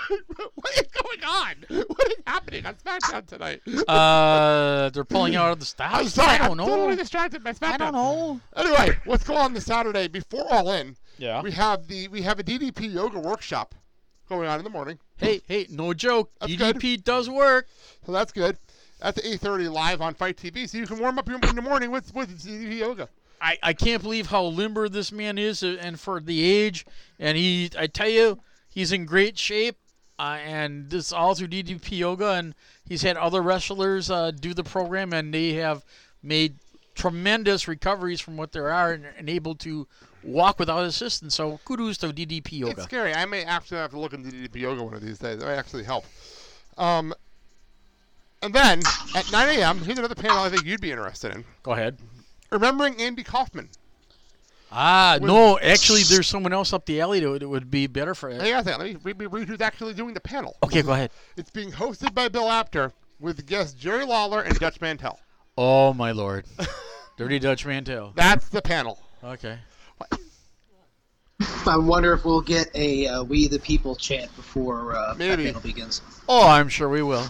S4: what is going on? What is happening on SmackDown tonight?
S9: Uh, they're pulling out of the stops.
S4: I'm sorry.
S9: I don't
S4: I'm
S9: know.
S4: totally distracted by SmackDown.
S9: I don't know.
S4: Anyway, what's going on this Saturday before All In?
S9: Yeah.
S4: We have the we have a DDP yoga workshop going on in the morning,
S9: Hey, hey, no joke.
S4: That's
S9: DDP does work.
S4: so that's good. That's at 8:30 live on FITE TV, so you can warm up your- in the morning with with DDP yoga.
S9: I, I can't believe how limber this man is, uh, and for the age, and he, I tell you, he's in great shape, uh, and this all through DDP yoga, and he's had other wrestlers uh, do the program, and they have made tremendous recoveries from what they are, and, and able to walk without assistance. So kudos to DDP Yoga.
S4: It's scary. I may actually have to look into DDP yoga one of these days. It might actually help. Um, and then at 9 a.m., here's another panel I think you'd be interested in.
S9: Go ahead.
S4: Remembering Andy Kaufman.
S9: Ah,
S4: With-
S9: no, actually, there's someone else up the alley that would, would be better for it.
S4: Hang on a second. Let me read, read who's actually doing the panel.
S9: Okay, go ahead.
S4: It's being hosted by Bill Apter with guests Jerry Lawler and Dutch Mantell.
S9: Oh my lord, Dirty Dutch Mantell.
S4: That's the panel.
S9: Okay.
S5: I wonder if we'll get a uh, "We the People" chant before uh, that
S4: Maybe.
S5: panel begins.
S9: Oh, I'm sure we will.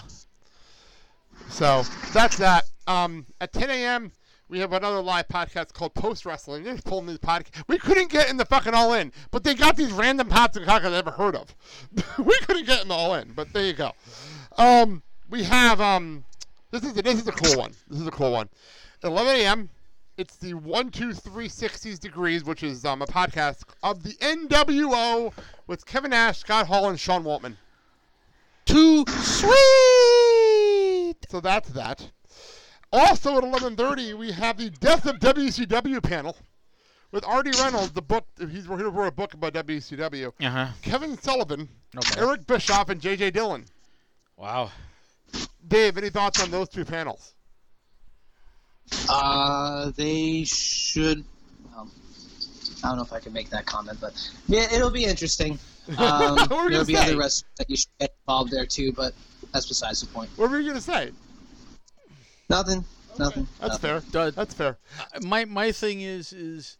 S4: So that's that. Um, at 10 a.m., we have another live podcast called Post Wrestling. They're pulling these podcast. We couldn't get in the fucking All In, but they got these random pots and cockers I never heard of. we couldn't get in the All In, but there you go. Um, we have um, this is a, this is a cool one. This is a cool one. At 11 a.m. It's the one two three sixties degrees, which is um, a podcast of the NWO with Kevin Nash, Scott Hall, and Sean Waltman.
S9: too sweet.
S4: So that's that. Also at 11:30, we have the Death of WCW panel with R.D. Reynolds. The book he's he wrote a book about WCW.
S9: Uh-huh.
S4: Kevin Sullivan,
S9: Okay.
S4: Eric Bischoff, and JJ Dillon.
S9: Wow.
S4: Dave, any thoughts on those two panels?
S5: Uh, they should. Um, I don't know if I can make that comment, but yeah, it'll be interesting. Um,
S4: What were you
S5: there'll be
S4: say?
S5: other wrestlers that you should get involved there too, but that's besides the point.
S4: What were you gonna say?
S5: Nothing. Nothing.
S4: That's
S5: nothing.
S4: fair. That's fair.
S9: Uh, my my thing is is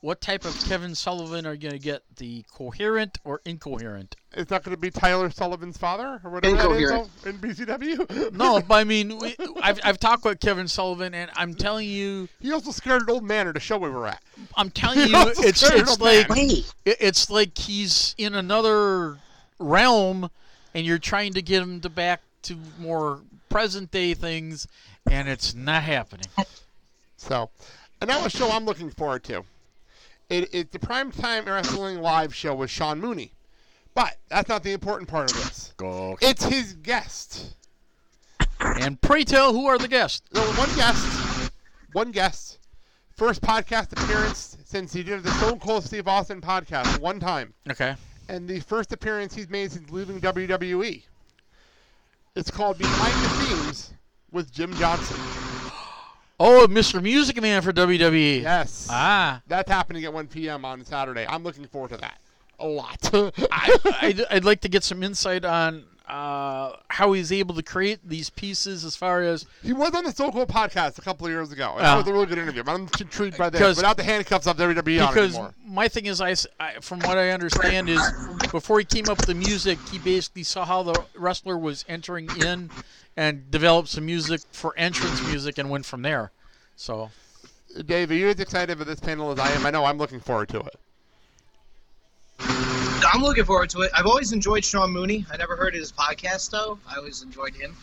S9: what type of Kevin Sullivan are you gonna get? The coherent or incoherent?
S4: Is that going to be Tyler Sullivan's father or whatever
S5: Incoherent.
S4: oh, in BCW?
S9: No, but I mean, we, I've I've talked with Kevin Sullivan, and I'm telling you,
S4: he also scared an old man at a show where we were at.
S9: I'm telling
S4: He
S9: you, it's it's like it- it's like he's in another realm, and you're trying to get him to back to more present day things, and it's not happening.
S4: So, and now a show I'm looking forward to. It, it's the primetime wrestling live show with Sean Mooney, but that's not the important part of this.
S9: Go.
S4: It's his guest.
S9: And pray tell, who are the guests?
S4: No, one guest. One guest. First podcast appearance since he did the Stone Cold Steve Austin podcast one time.
S9: Okay.
S4: And the first appearance he's made since leaving WWE. It's called Behind the Scenes with Jim Johnson.
S9: Oh, Mr. Music Man for WWE.
S4: Yes.
S9: Ah.
S4: That's happening at 1 p.m. on Saturday. I'm looking forward to that. A lot.
S9: I, I'd, I'd like to get some insight on uh, how he's able to create these pieces as far as
S4: He was on the So Cold podcast a couple of years ago. and
S9: Ah.
S4: That was a really good interview. I'm intrigued by.
S9: Because-
S4: Without the handcuffs of WWE on
S9: because
S4: anymore.
S9: my thing is I, I- from what I understand is before he came up with the music he basically saw how the wrestler was entering in and developed some music for entrance music and went from there so
S4: Dave, are you as excited for this panel as I am? I know I'm looking forward to it.
S5: I'm looking forward to it. I've always enjoyed Sean Mooney. I never heard of his podcast though. I always enjoyed him.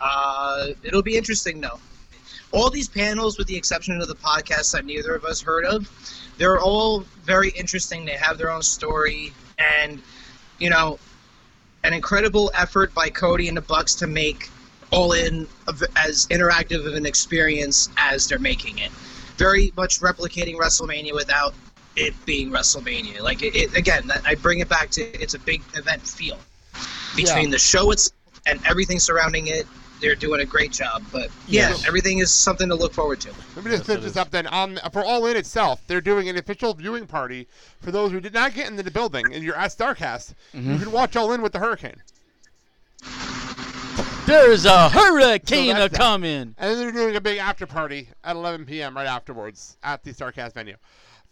S5: Uh, it'll be interesting though. All these panels, with the exception of the podcast that neither of us heard of, they're all very interesting. They have their own story, and you know, an incredible effort by Cody and the Bucks to make All In as interactive of an experience as they're making it. Very much replicating WrestleMania without it being WrestleMania. Like it, it again, that, I bring it back to it's a big event feel between
S4: Yeah.
S5: the show itself and everything surrounding it. They're doing a great job, but yeah,
S4: Yes.
S5: everything is something to look forward to.
S4: Let me just finish this up then. On for All In itself, they're doing an official viewing party for those who did not get into the building and you're at Starrcast. You
S9: Mhm.
S4: can watch All In with the Hurricane.
S9: there's a
S4: So
S9: hurricane a coming
S4: And then they're doing a big after party at 11 p.m. right afterwards at the Starrcast venue.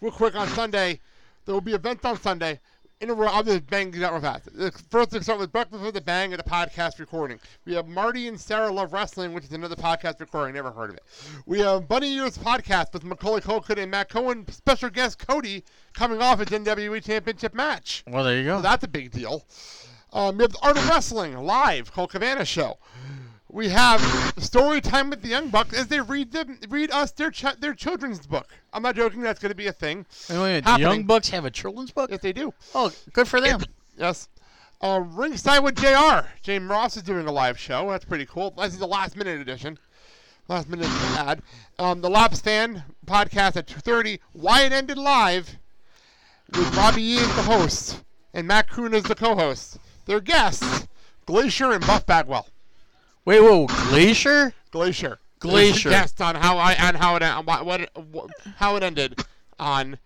S4: Real quick on Sunday, there will be events on Sunday. In a row, I'll just bang these out real fast. The First, we start with Breakfast with the Bang and the podcast recording. We have Marty and Sarah Love Wrestling, which is another podcast recording. Never heard of it. We have Bunny Ears podcast with Macaulay Culkin and Matt Cohen. Special guest Cody coming off his NWA Championship match.
S9: well there you go
S4: So that's a big deal. Um, we have the Art of Wrestling live, Colt Cabana show. We have story time with the Young Bucks as they read them, read us their ch- their children's book. I'm not joking. That's going to be a thing.
S9: Wait, wait, the young bucks have a children's book
S4: Yes, they do.
S9: oh good for them
S4: Yes. Uh, Ringside with JR. James Ross is doing a live show. That's pretty cool. This is the last minute edition. Last minute ad. Um, the Lapsed Fan podcast at 2.30. Why It Ended Live with Robbie E as the host and Matt Kroon as the co-host. Their guests, Glacier and Buff Bagwell.
S9: Wait whoa glacier
S4: Glacier.
S9: Glacier.
S4: Guest on how I and how it en- what, what, what how it ended on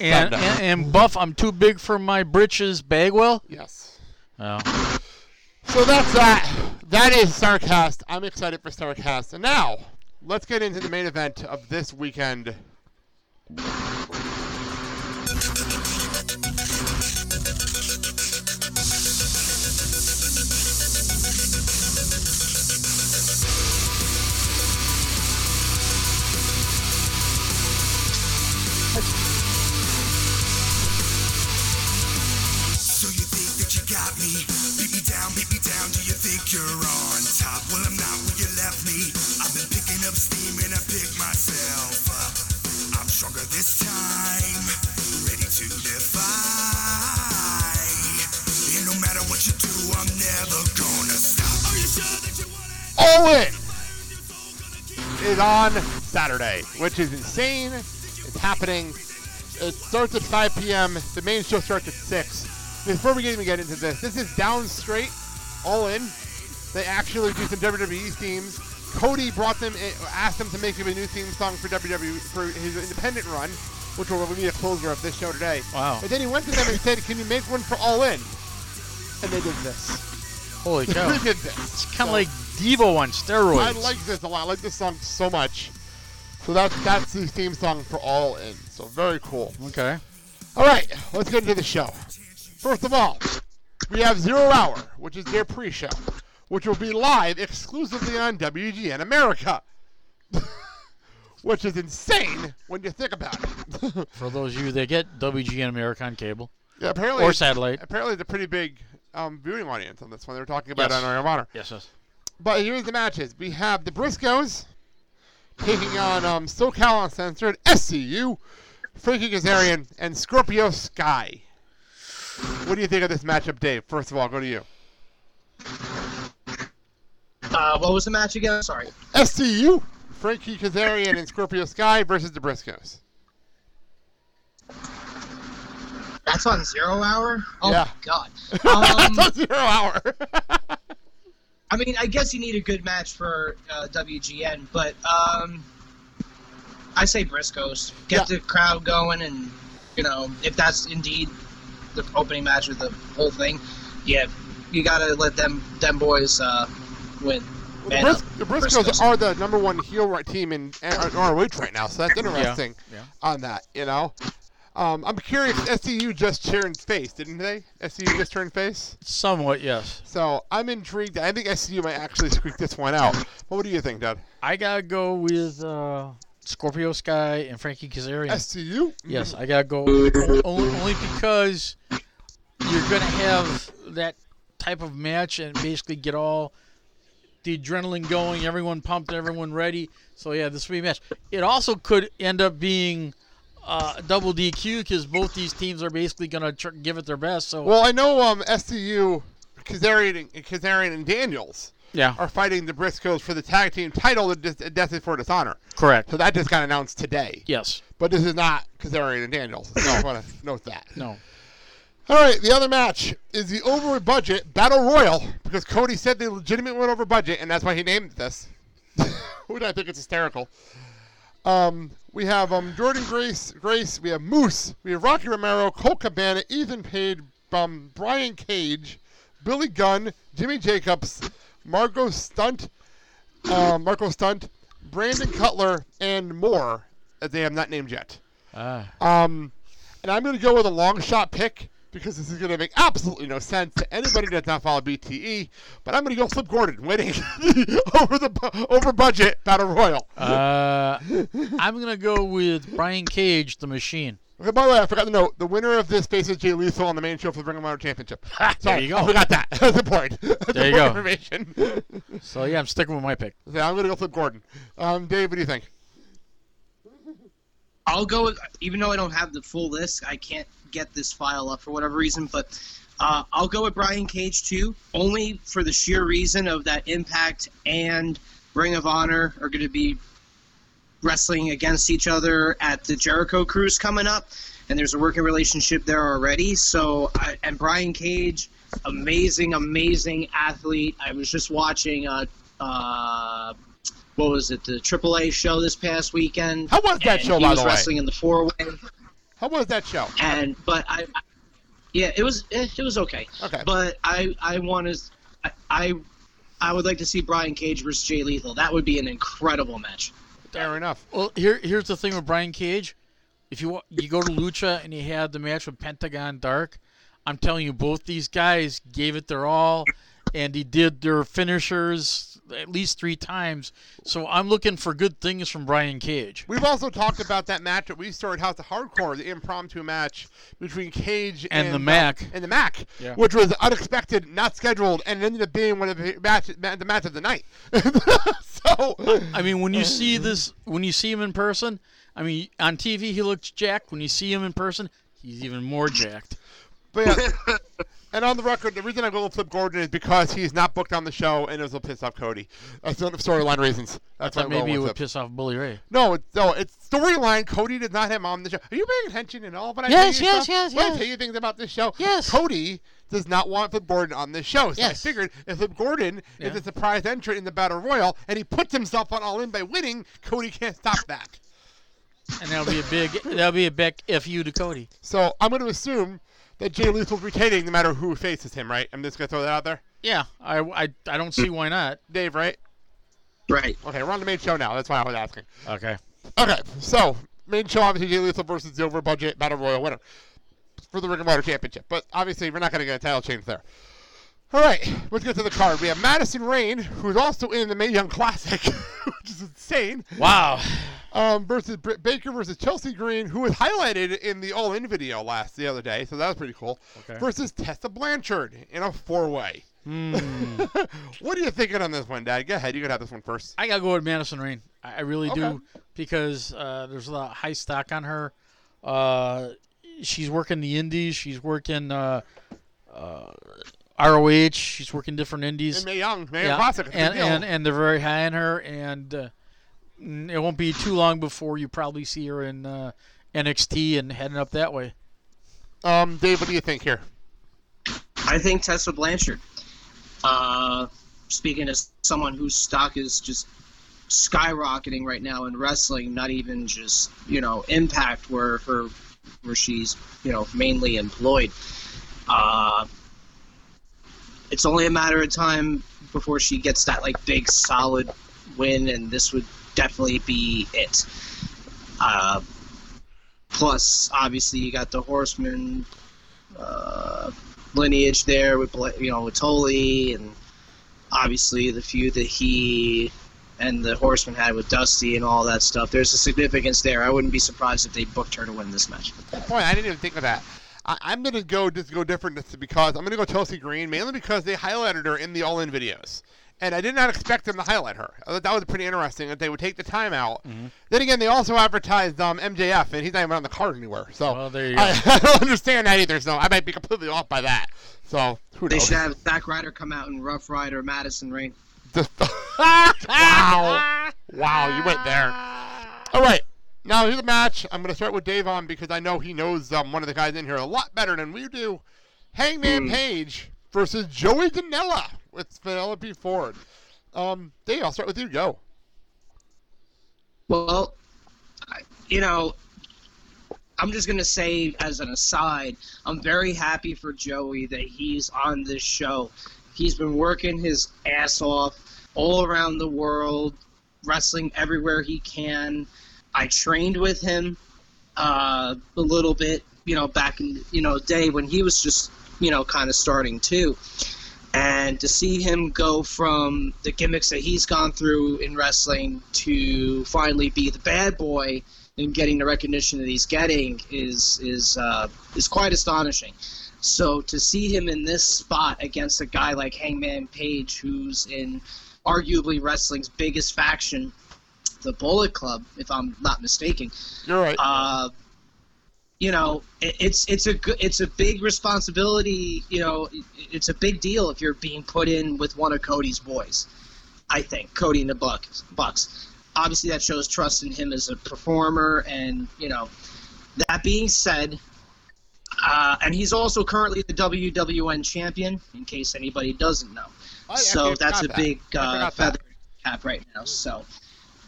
S9: and, and and buff i'm too big for my britches bagwell
S4: yes.
S9: oh
S4: So that's that. That is Starrcast. I'm excited for Starrcast. And now, let's get into the main event of this weekend.
S10: Me? Beat me down, beat me down. Do you think you're on top? Well, I'm not where you left me. I've been picking up steam and I pick myself up. I'm stronger this time, ready to defy. And no matter what you do, I'm never gonna stop. Are you sure that you want
S4: All In is on Saturday, which is insane. It's happening. It starts at 5 p.m. The main show starts at 6. Before we even get into this, this is Downstait, All In. They actually do some WWE themes. Cody brought them, in, asked them to make him a new theme song for WWE for his independent run, which will be a closer of this show today.
S9: Wow.
S4: And then he went to them and said, "Can you make one for All In?" And they did this.
S9: Holy cow.
S4: they did this.
S9: It's kind of
S4: So-
S9: like Devo on steroids.
S4: I like this a lot. I like this song so much. So that's that's the theme song for All In. So very cool.
S9: Okay.
S4: All right, let's get into the show. First of all, we have Zero Hour, which is their pre-show, which will be live exclusively on WGN America, which is insane when you think about it.
S9: For those of you that get WGN America on cable.
S4: Yeah, apparently
S9: Or satellite.
S4: Apparently, it's a pretty big um, viewing audience on this one. They were talking about
S9: Yes.
S4: it on Ring of Honor.
S9: Yes, yes.
S4: But here's the matches. We have the Briscoes taking on um, SoCal Uncensored, SCU, Frankie Kazarian, and Scorpio Sky. What do you think of this matchup, Dave? First of all, go to you.
S5: Uh, what was the match again? Sorry.
S4: SCU, Frankie Kazarian, and Scorpio Sky versus the Briscoes.
S5: That's on Zero Hour. Oh
S4: Yeah.
S5: my god.
S4: That's
S5: Um,
S4: on Zero Hour.
S5: I mean, I guess you need a good match for uh, WGN, but um, I say Briscoes. Get the crowd going, and you know, if that's indeed the opening match of the whole thing, yeah, you gotta let them them boys uh, win.
S4: The, Bris-
S5: uh,
S4: the Briscoes are the number one heel right team in uh, ROH right now, so that's interesting
S9: Yeah.
S4: on that, you know? Um, I'm curious, SCU just turned face, didn't they? SCU just turned face?
S9: Somewhat, yes.
S4: So I'm intrigued. I think SCU might actually squeak this one out. But what do you think, Dad?
S9: I gotta go with uh, Scorpio Sky and Frankie Kazarian.
S4: SCU?
S9: Yes, I gotta go only, because you're gonna have that type of match and basically get all the adrenaline going, everyone pumped, everyone ready. So yeah, this will be a match. It also could end up being uh, double DQ because both these teams are basically gonna tr- give it their best. So
S4: Well, I know um, SCU, Kazarian, Kazarian and Daniels
S9: Yeah.
S4: are fighting the Briscoes for the tag team title at Death Before Dishonor.
S9: Correct.
S4: So that just got announced today.
S9: Yes.
S4: But this is not Kazarian and Daniels. So I want to note that.
S9: no.
S4: All right, the other match is the over budget battle royal because Cody said they legitimately went over budget, and that's why he named this. Which I think is hysterical. Um, we have um, Jordynne Grace, Grace. We have Moose. We have Rocky Romero, Colt Cabana, Ethan Page, um, Brian Cage, Billy Gunn, Jimmy Jacobs, Margot Stunt, uh, Marko Stunt, Brandon Cutler, and more that they have not named yet.
S9: Ah.
S4: Um, and I'm going to go with a long shot pick because this is going to make absolutely no sense to anybody that does not follow BTE. But I'm going to go Flip Gordon, winning over the over budget battle royal.
S9: Uh, I'm gonna go with Brian Cage, the Machine.
S4: Okay, by the way, I forgot to note the winner of this faces Jay Lethal on the main show for the Ring of Honor Championship.
S9: there
S4: Sorry,
S9: you go.
S4: I forgot that. That's important. That's
S9: There you
S4: important
S9: go.
S4: Information.
S9: So yeah, I'm sticking with my pick.
S4: Okay, I'm going to go Flip Gordon. Um, Dave, what do you think?
S5: I'll go with, even though I don't have the full list, I can't get this file up for whatever reason, but uh, I'll go with Brian Cage too, only for the sheer reason of that Impact and Ring of Honor are going to be wrestling against each other at the Jericho Cruise coming up, and there's a working relationship there already. So, I, and Brian Cage, amazing, amazing athlete. I was just watching. Uh, uh, what was it? The AAA show this past weekend.
S4: How was that show,
S5: he
S4: by
S5: was
S4: the way?
S5: wrestling in the four way.
S4: How was that show?
S5: And but I, I- yeah, it was it, it was okay.
S4: Okay.
S5: But I I want to I I would like to see Brian Cage versus Jay Lethal. That would be an incredible match.
S4: Fair enough.
S9: Well, here here's the thing with Brian Cage. If you wa- you go to Lucha and he had the match with Pentagon Dark, I'm telling you, both these guys gave it their all, and he did their finishers at least three times. So I'm looking for good things from Brian Cage.
S4: We've also talked about that match that we started House of Hardcore, the impromptu match between Cage
S9: And
S4: and,
S9: the
S4: uh,
S9: Mac.
S4: and the Mac,
S9: Yeah.
S4: which was unexpected, not scheduled, and it ended up being one of the match, the match of the night. so
S9: I mean, when you see this, when you see him in person, I mean, on TV he looks jacked. When you see him in person, he's even more jacked.
S4: But yeah, and on the record, the reason I go with Flip Gordon is because he's not booked on the show, and it will piss off Cody. Uh, That's the storyline reasons. That's why
S9: maybe it would piss off Bully Ray.
S4: No, it's, no, it's storyline. Cody did not have him on the show. Are you paying attention at all? But I
S9: Yes,
S4: tell you
S9: yes,
S4: stuff?
S9: yes,
S4: When I tell you things about this show.
S9: Yes.
S4: Cody does not want Flip Gordon on this show. So I figured if Flip Gordon
S9: Yeah.
S4: is a surprise entrant in the Battle Royal and he puts himself on All In by winning, Cody can't stop that.
S9: And that'll be a big that'll be a big fu to Cody.
S4: So I'm going to assume that Jay Lethal's retaining no matter who faces him, right? I'm just going to throw that out there.
S9: Yeah, I, I, I don't see why not.
S4: Dave, right?
S5: Right.
S4: Okay, we're on the main show now. That's why I was asking.
S9: Okay.
S4: Okay, so main show obviously Jay Lethal versus the over budget battle royal winner for the Ring of Honor Championship. But obviously we're not going to get a title change there. All right, let's get to the card. We have Madison Rayne, who's also in the Mae Young Classic, which is insane.
S9: Wow.
S4: Um, versus Britt Baker versus Chelsea Green, who was highlighted in the All In video last the other day, so that was pretty cool.
S9: Okay.
S4: Versus Tessa Blanchard in a four way.
S9: Hmm.
S4: what are you thinking on this one, Dad? Go ahead. You can have this one first.
S9: I gotta go with Madison Rayne. I, I really
S4: Okay.
S9: do because uh, there's a lot of high stock on her. Uh, she's working the indies. She's working uh, uh, ROH. She's working different indies.
S4: In Mae Young, Mae Young Classic. it's a big
S9: and, and and they're very high on her. And uh, it won't be too long before you probably see her in uh, NXT and heading up that way.
S4: Um, Dave, what do you think here?
S5: I think Tessa Blanchard. Uh, speaking as someone whose stock is just skyrocketing right now in wrestling, not even just you know Impact, where her where she's you know mainly employed. Uh, it's only a matter of time before she gets that like big solid win, and this would definitely be it. Uh, plus, obviously, you got the Horseman uh, lineage there with you know with Tully, and obviously the feud that he and the Horseman had with Dusty and all that stuff. There's a significance there. I wouldn't be surprised if they booked her to win this match.
S4: Good point. I didn't even think of that. I, I'm going to go just go different just because I'm going to go Chelsea Green mainly because they highlighted her in the All In videos. And I did not expect them to highlight her. I thought that was pretty interesting that they would take the time out.
S9: Mm-hmm.
S4: Then again, they also advertised um, MJF, and he's not even on the card anywhere. So
S9: Well, there you go.
S4: I, I don't understand that either. So I might be completely off by that. So who
S5: They
S4: knows?
S5: should have Zack Ryder come out in Rough Ryder Madison Rayne.
S4: wow. Wow, you went there. All right. Now, here's the match. I'm going to start with Dave on because I know he knows um, one of the guys in here a lot better than we do. Hangman Page versus Joey Janela with Penelope Ford. Um, Dave, I'll start with you. Go.
S5: Well, you know, I'm just gonna say as an aside, I'm very happy for Joey that he's on this show. He's been working his ass off all around the world, wrestling everywhere he can. I trained with him uh, a little bit, you know, back in you know day when he was just you know kind of starting too. And to see him go from the gimmicks that he's gone through in wrestling to finally be the bad boy and getting the recognition that he's getting is is uh, is quite astonishing. So to see him in this spot against a guy like Hangman Page, who's in arguably wrestling's biggest faction, the Bullet Club, if I'm not mistaken,
S4: You're right.
S5: uh, you know, it, it's it's a good, it's a big responsibility. You know, it, it's a big deal if you're being put in with one of Cody's boys. I think Cody and the Bucks. Bucks. Obviously, that shows trust in him as a performer. And you know, that being said, uh, and he's also currently the WWN champion. In case anybody doesn't know,
S4: I
S5: so that's a
S4: that.
S5: big uh, feather cap right now. So,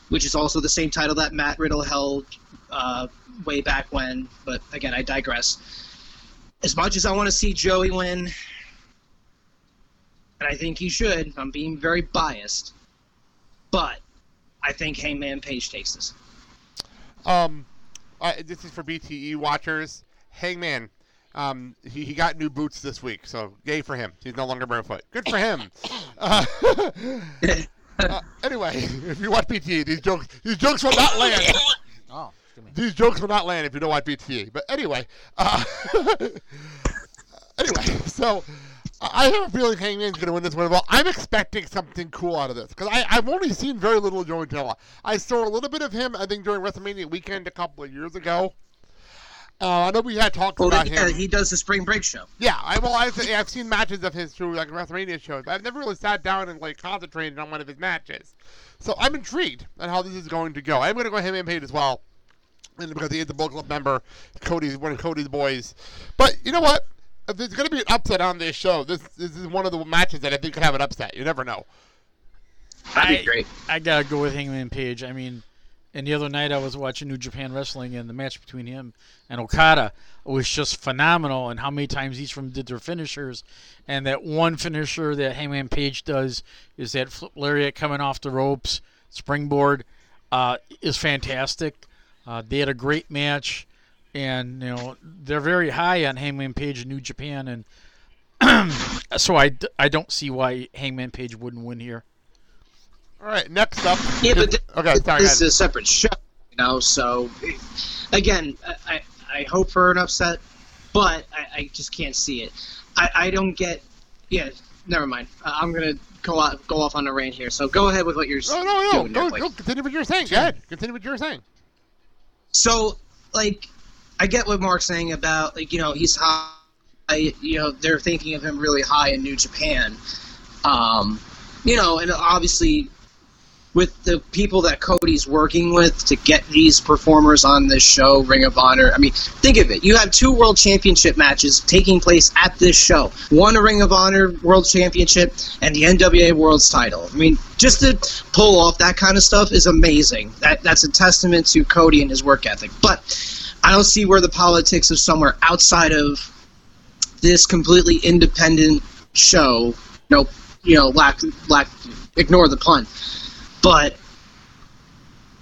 S5: which is also the same title that Matt Riddle held uh, way back when. But again, I digress. As much as I want to see Joey win, and I think he should, I'm being very biased, but I think Hangman Page takes this.
S4: Um, this is for BTE watchers. Hangman, um, he, he got new boots this week, so yay for him. He's no longer barefoot. Good for him. Uh, uh, anyway, if you watch BTE, these jokes these jokes will not land.
S9: Oh,
S4: These jokes will not land if you don't watch BTE. But anyway, uh, anyway, so I have a feeling Hangman's going to win this one. Well, I'm expecting something cool out of this because I've only seen very little of Joey Janela. I saw a little bit of him, I think, during WrestleMania weekend a couple of years ago. Uh, I know we had talked
S5: Well,
S4: about
S5: yeah,
S4: him.
S5: he does the spring break show.
S4: Yeah, I well, I've, I've seen matches of his through like WrestleMania shows, but I've never really sat down and like concentrated on one of his matches. So I'm intrigued on how this is going to go. I'm going to go him and Page as well, and because he is a Bullet Club member, Cody's one of Cody's boys. But you know what? If there's going to be an upset on this show, this this is one of the matches that I think could have an upset. You never know.
S5: That'd be
S9: I,
S5: great.
S9: I gotta go with Hangman Page. I mean, and the other night I was watching New Japan Wrestling, and the match between him and Okada was just phenomenal. And how many times each of them did their finishers, and that one finisher that Hangman Page does is that flip lariat coming off the ropes, springboard, uh, is fantastic. Uh, they had a great match, and you know they're very high on Hangman Page in New Japan, and so I, I don't see why Hangman Page wouldn't win here.
S4: All right, next up.
S5: Yeah, but th-
S4: okay, sorry.
S5: this is a separate show, you know. So, again, I, I, I hope for an upset, but I, I just can't see it. I, I don't get. Yeah, never mind. Uh, I'm gonna go out, go off on a rant here. So go ahead with what you're
S4: No, no, no.
S5: doing. there,
S4: Go,
S5: Blake.
S4: go, continue what you're saying. Go ahead. Continue what you're saying.
S5: So, like, I get what Mark's saying about, like, you know, he's high. You know, they're thinking of him really high in New Japan. Um, you know, and obviously, with the people that Cody's working with to get these performers on this show, Ring of Honor. I mean, think of it. You have two World Championship matches taking place at this show. One Ring of Honor World Championship and the NWA World's title. I mean, just to pull off that kind of stuff is amazing. That that's a testament to Cody and his work ethic. But I don't see where the politics of somewhere outside of this completely independent show. No, you know, lack lack ignore the pun. But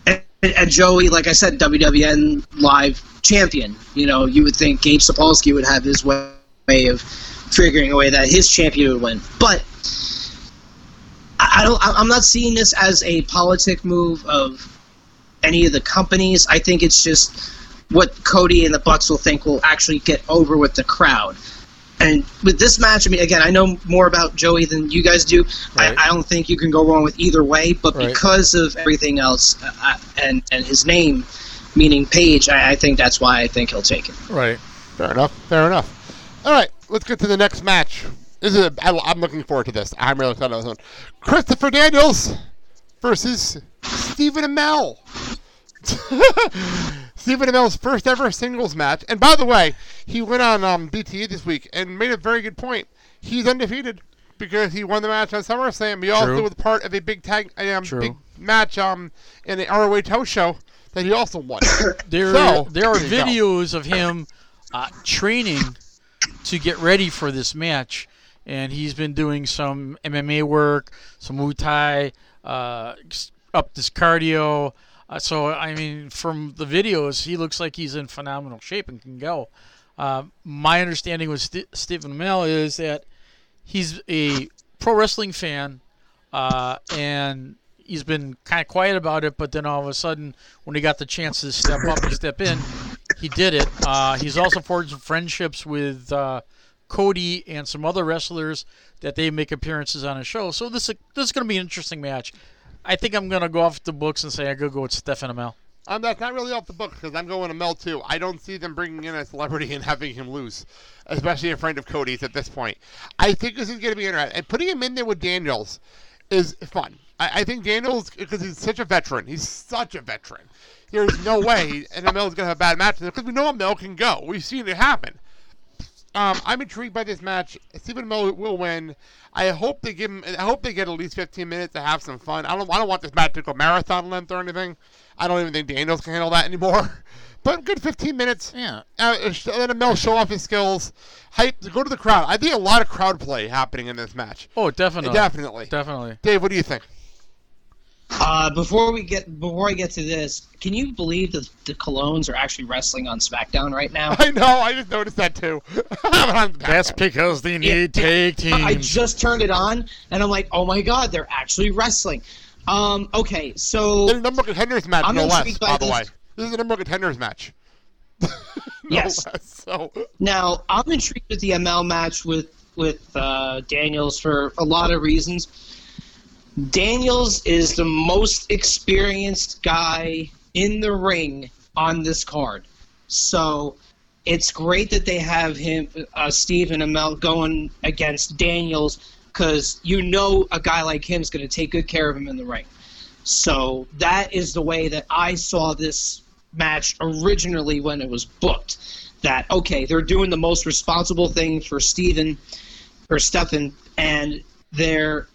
S5: and, and Joey, like I said, WWN live champion. You know, you would think Gabe Sapolsky would have his way of figuring a way that his champion would win, but. I don't. I'm not seeing this as a politic move of any of the companies. I think it's just what Cody and the Bucks will think will actually get over with the crowd. And with this match, I mean, again, I know more about Joey than you guys do.
S9: Right.
S5: I, I don't think you can go wrong with either way. But
S9: Right.
S5: because of everything else uh, uh, and and his name, meaning Page, I, I think that's why I think he'll take it.
S9: Right.
S4: Fair enough. Fair enough. All right, let's get to the next match. This is a, I, I'm looking forward to this. I'm really excited about this one. Christopher Daniels versus Stephen Amell. Stephen Amell's first ever singles match. And by the way, he went on um, BTE this week and made a very good point. He's undefeated because he won the match on SummerSlam. He also
S9: True.
S4: was part of a big tag, um, big match um, in the ROH house show that he also won.
S9: There,
S4: So,
S9: there are
S4: there you go.
S9: videos of him uh, training to get ready for this match, and he's been doing some MMA work, some Muay Thai, uh, up this cardio. Uh, so I mean, from the videos, he looks like he's in phenomenal shape and can go. Uh, my understanding with St- Stephen Amell is that he's a pro wrestling fan, uh, and he's been kind of quiet about it. But then all of a sudden, when he got the chance to step up and step in, he did it. Uh, he's also forged friendships with uh, Cody and some other wrestlers that they make appearances on his show. So this is, this is going to be an interesting match. I think I'm going to go off the books and say I go go with Stefan Amell.
S4: Um, that's not really off the book because I'm going to Mel too. I don't see them bringing in a celebrity and having him lose, especially a friend of Cody's at this point. I think this is going to be interesting. And putting him in there with Daniels is fun. I, I think Daniels, because he's such a veteran, he's such a veteran. There's no way and is going to have a bad match because we know Mel can go. We've seen it happen. Um, I'm intrigued by this match. Stephen Mel will win. I hope they give him. I hope they get at least 15 minutes to have some fun. I don't. I don't want this match to go marathon length or anything. I don't even think Daniels can handle that anymore. But good 15 minutes.
S9: Yeah.
S4: Uh, let Mel show off his skills. Hype. Go to the crowd. I think a lot of crowd play happening in this match.
S9: Oh, definitely.
S4: Definitely.
S9: Definitely.
S4: Dave, what do you think?
S5: Uh, before we get before I get to this, can you believe that the Colons are actually wrestling on SmackDown right now?
S4: I know. I just noticed that too.
S9: That's because they need tag teams.
S5: I just turned it on and I'm like, oh my god, they're actually wrestling. Um, okay, so
S4: There's a number contenders match,
S5: I'm
S4: no less.
S5: by
S4: By the way, this is a number of contenders match. no
S5: Yes.
S4: less. So
S5: Now, I'm intrigued with the ML match with with uh, Daniels for a lot of reasons. Daniels is the most experienced guy in the ring on this card. So, it's great that they have him, uh, Stephen Amell going against Daniels because you know a guy like him is going to take good care of him in the ring. So that is the way that I saw this match originally when it was booked. That okay, they're doing the most responsible thing for Steven or Stefan, and they're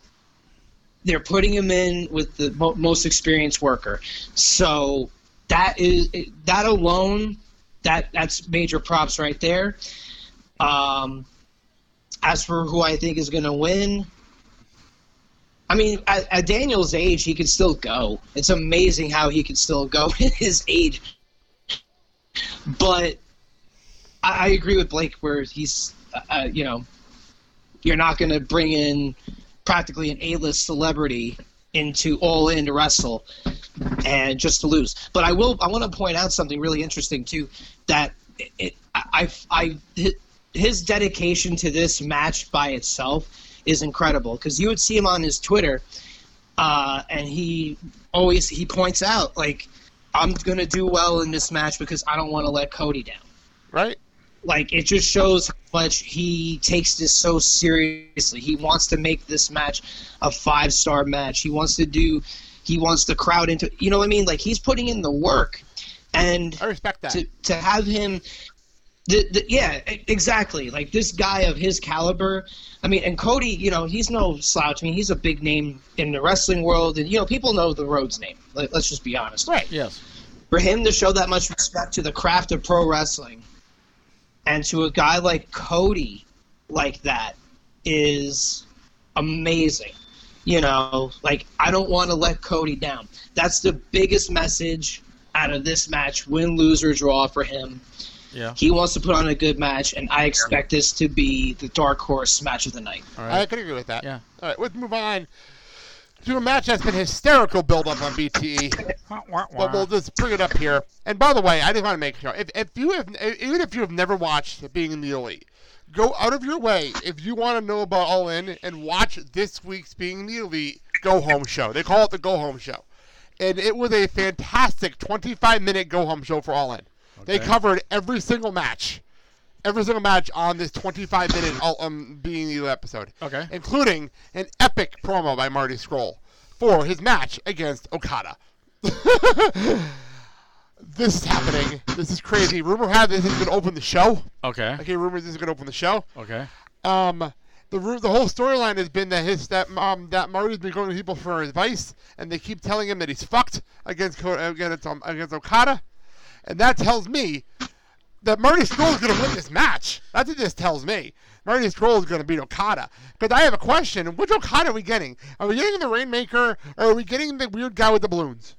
S5: they're putting him in with the mo- most experienced worker. So that is that alone, that that's major props right there. Um, as for who I think is going to win, I mean, at, at Daniel's age, he can still go. It's amazing how he can still go at his age. But I, I agree with Blake where he's, uh, uh, you know, you're not going to bring in practically an A-list celebrity into All In to wrestle and just to lose. But I will. I want to point out something really interesting too. That it, I, I, his dedication to this match by itself is incredible because you would see him on his Twitter, uh, and he always he points out like, "I'm gonna do well in this match because I don't want to let Cody down."
S4: Right.
S5: Like it just shows how much he takes this so seriously. He wants to make this match a five star match. He wants to do. He wants the crowd into. You know what I mean? Like he's putting in the work, and
S4: I respect that.
S5: To to have him the, the, yeah, exactly. Like this guy of his caliber. I mean, and Cody, you know, he's no slouch. I mean, he's a big name in the wrestling world, and you know, people know the Rhodes name. Let, let's just be honest.
S4: Right.
S9: Yes.
S5: For him to show that much respect to the craft of pro wrestling, and to a guy like Cody, like that, is amazing. You know, like I don't want to let Cody down. That's the biggest message out of this match, win, lose, or draw for him.
S9: Yeah.
S5: He wants to put on a good match, and I expect this to be the dark horse match of the night.
S4: I could agree with that.
S9: Yeah.
S4: All right, let's move on to a match that's been hysterical build up on BTE. but we'll just bring it up here. And by the way, I just want to make sure if, if you have even if you have never watched Being in the Elite, go out of your way if you want to know about All In and watch this week's Being in the Elite Go Home show. They call it the Go Home show, and it was a fantastic 25 minute Go Home show for All In. They covered every single match. Every single match on this 25 minute all, um, being the episode
S9: Okay.
S4: including an epic promo by Marty Scurll for his match against Okada. this is happening. This is crazy. Rumor had this is going to open the show.
S9: Okay.
S4: Okay, rumors this is going to open the show.
S9: Okay.
S4: Um, the the whole storyline has been that his that um that Marty's been going to people for advice, and they keep telling him that he's fucked against against um, against Okada, and that tells me that Marty Scurll is going to win this match. That's what this tells me. Marty Scurll is going to beat Okada. Because I have a question: Which Okada are we getting? Are we getting the Rainmaker, or are we getting the weird guy with the balloons?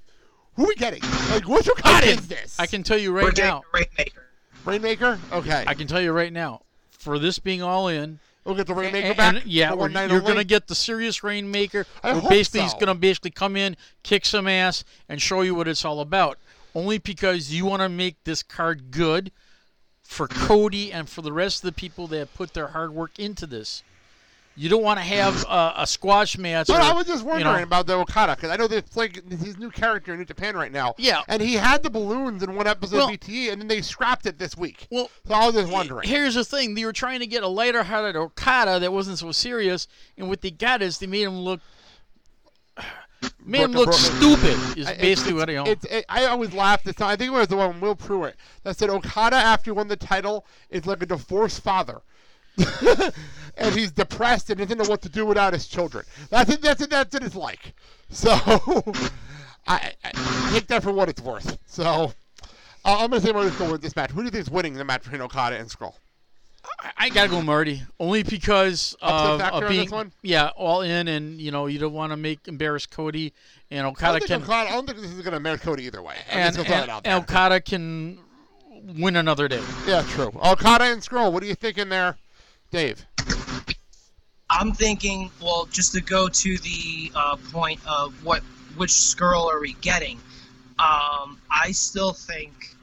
S4: Who are we getting? Like, which
S9: I
S4: Okada
S9: can,
S4: is this?
S9: I can tell you right
S5: We're getting
S9: now.
S5: Rainmaker.
S4: Rainmaker. Okay.
S9: I can tell you right now. For this being all in,
S4: We'll get the Rainmaker
S9: and,
S4: back.
S9: and- yeah,
S4: for
S9: we're- you're gonna get the serious Rainmaker.
S4: I
S9: who
S4: hope
S9: basically, he's gonna basically come in, kick some ass, and show you what it's all about. Only because you want to make this card good for Cody and for the rest of the people that have put their hard work into this. You don't want to have a, a squash match.
S4: But
S9: or,
S4: I was just
S9: you
S4: wondering
S9: know-
S4: about the Okada because I know there's like his new character in New Japan right now.
S9: Yeah.
S4: and he had the balloons in one episode
S9: Well-
S4: of BTE, and then they scrapped it this week.
S9: Well,
S4: so I was just wondering.
S9: Here's the thing: they were trying to get a lighter-hearted Okada that wasn't so serious, and what they got is they made him look, made him
S4: Broken-
S9: look stupid. Is
S4: I- it's-
S9: basically
S4: it's,
S9: what I
S4: it, I always laughed. This I think it was the one Will Pruitt that said Okada after he won the title is like a divorced father. and he's depressed and doesn't know what to do without his children. That's it. That's it. That's what it's like. So I, I take that for what it's worth. So uh, I'm gonna say Marty Scurll with this match. Who do you think is winning the match between Okada and Scurll?
S9: I, I gotta go Marty, only because
S4: Upset
S9: of,
S4: factor
S9: of
S4: on
S9: being
S4: this one?
S9: yeah all in, and you know you don't want to make embarrass Cody, and
S4: I
S9: Okada
S4: don't,
S9: can
S4: think Okada, I don't think this is gonna merit Cody either way. I'm
S9: and,
S4: just gonna
S9: and,
S4: it out
S9: and
S4: there.
S9: Okada can win another day.
S4: Yeah, true. Okada and Scurll. What are you thinking there, Dave?
S5: I'm thinking, well, just to go to the uh, point of what which Scurll are we getting? Um, I still think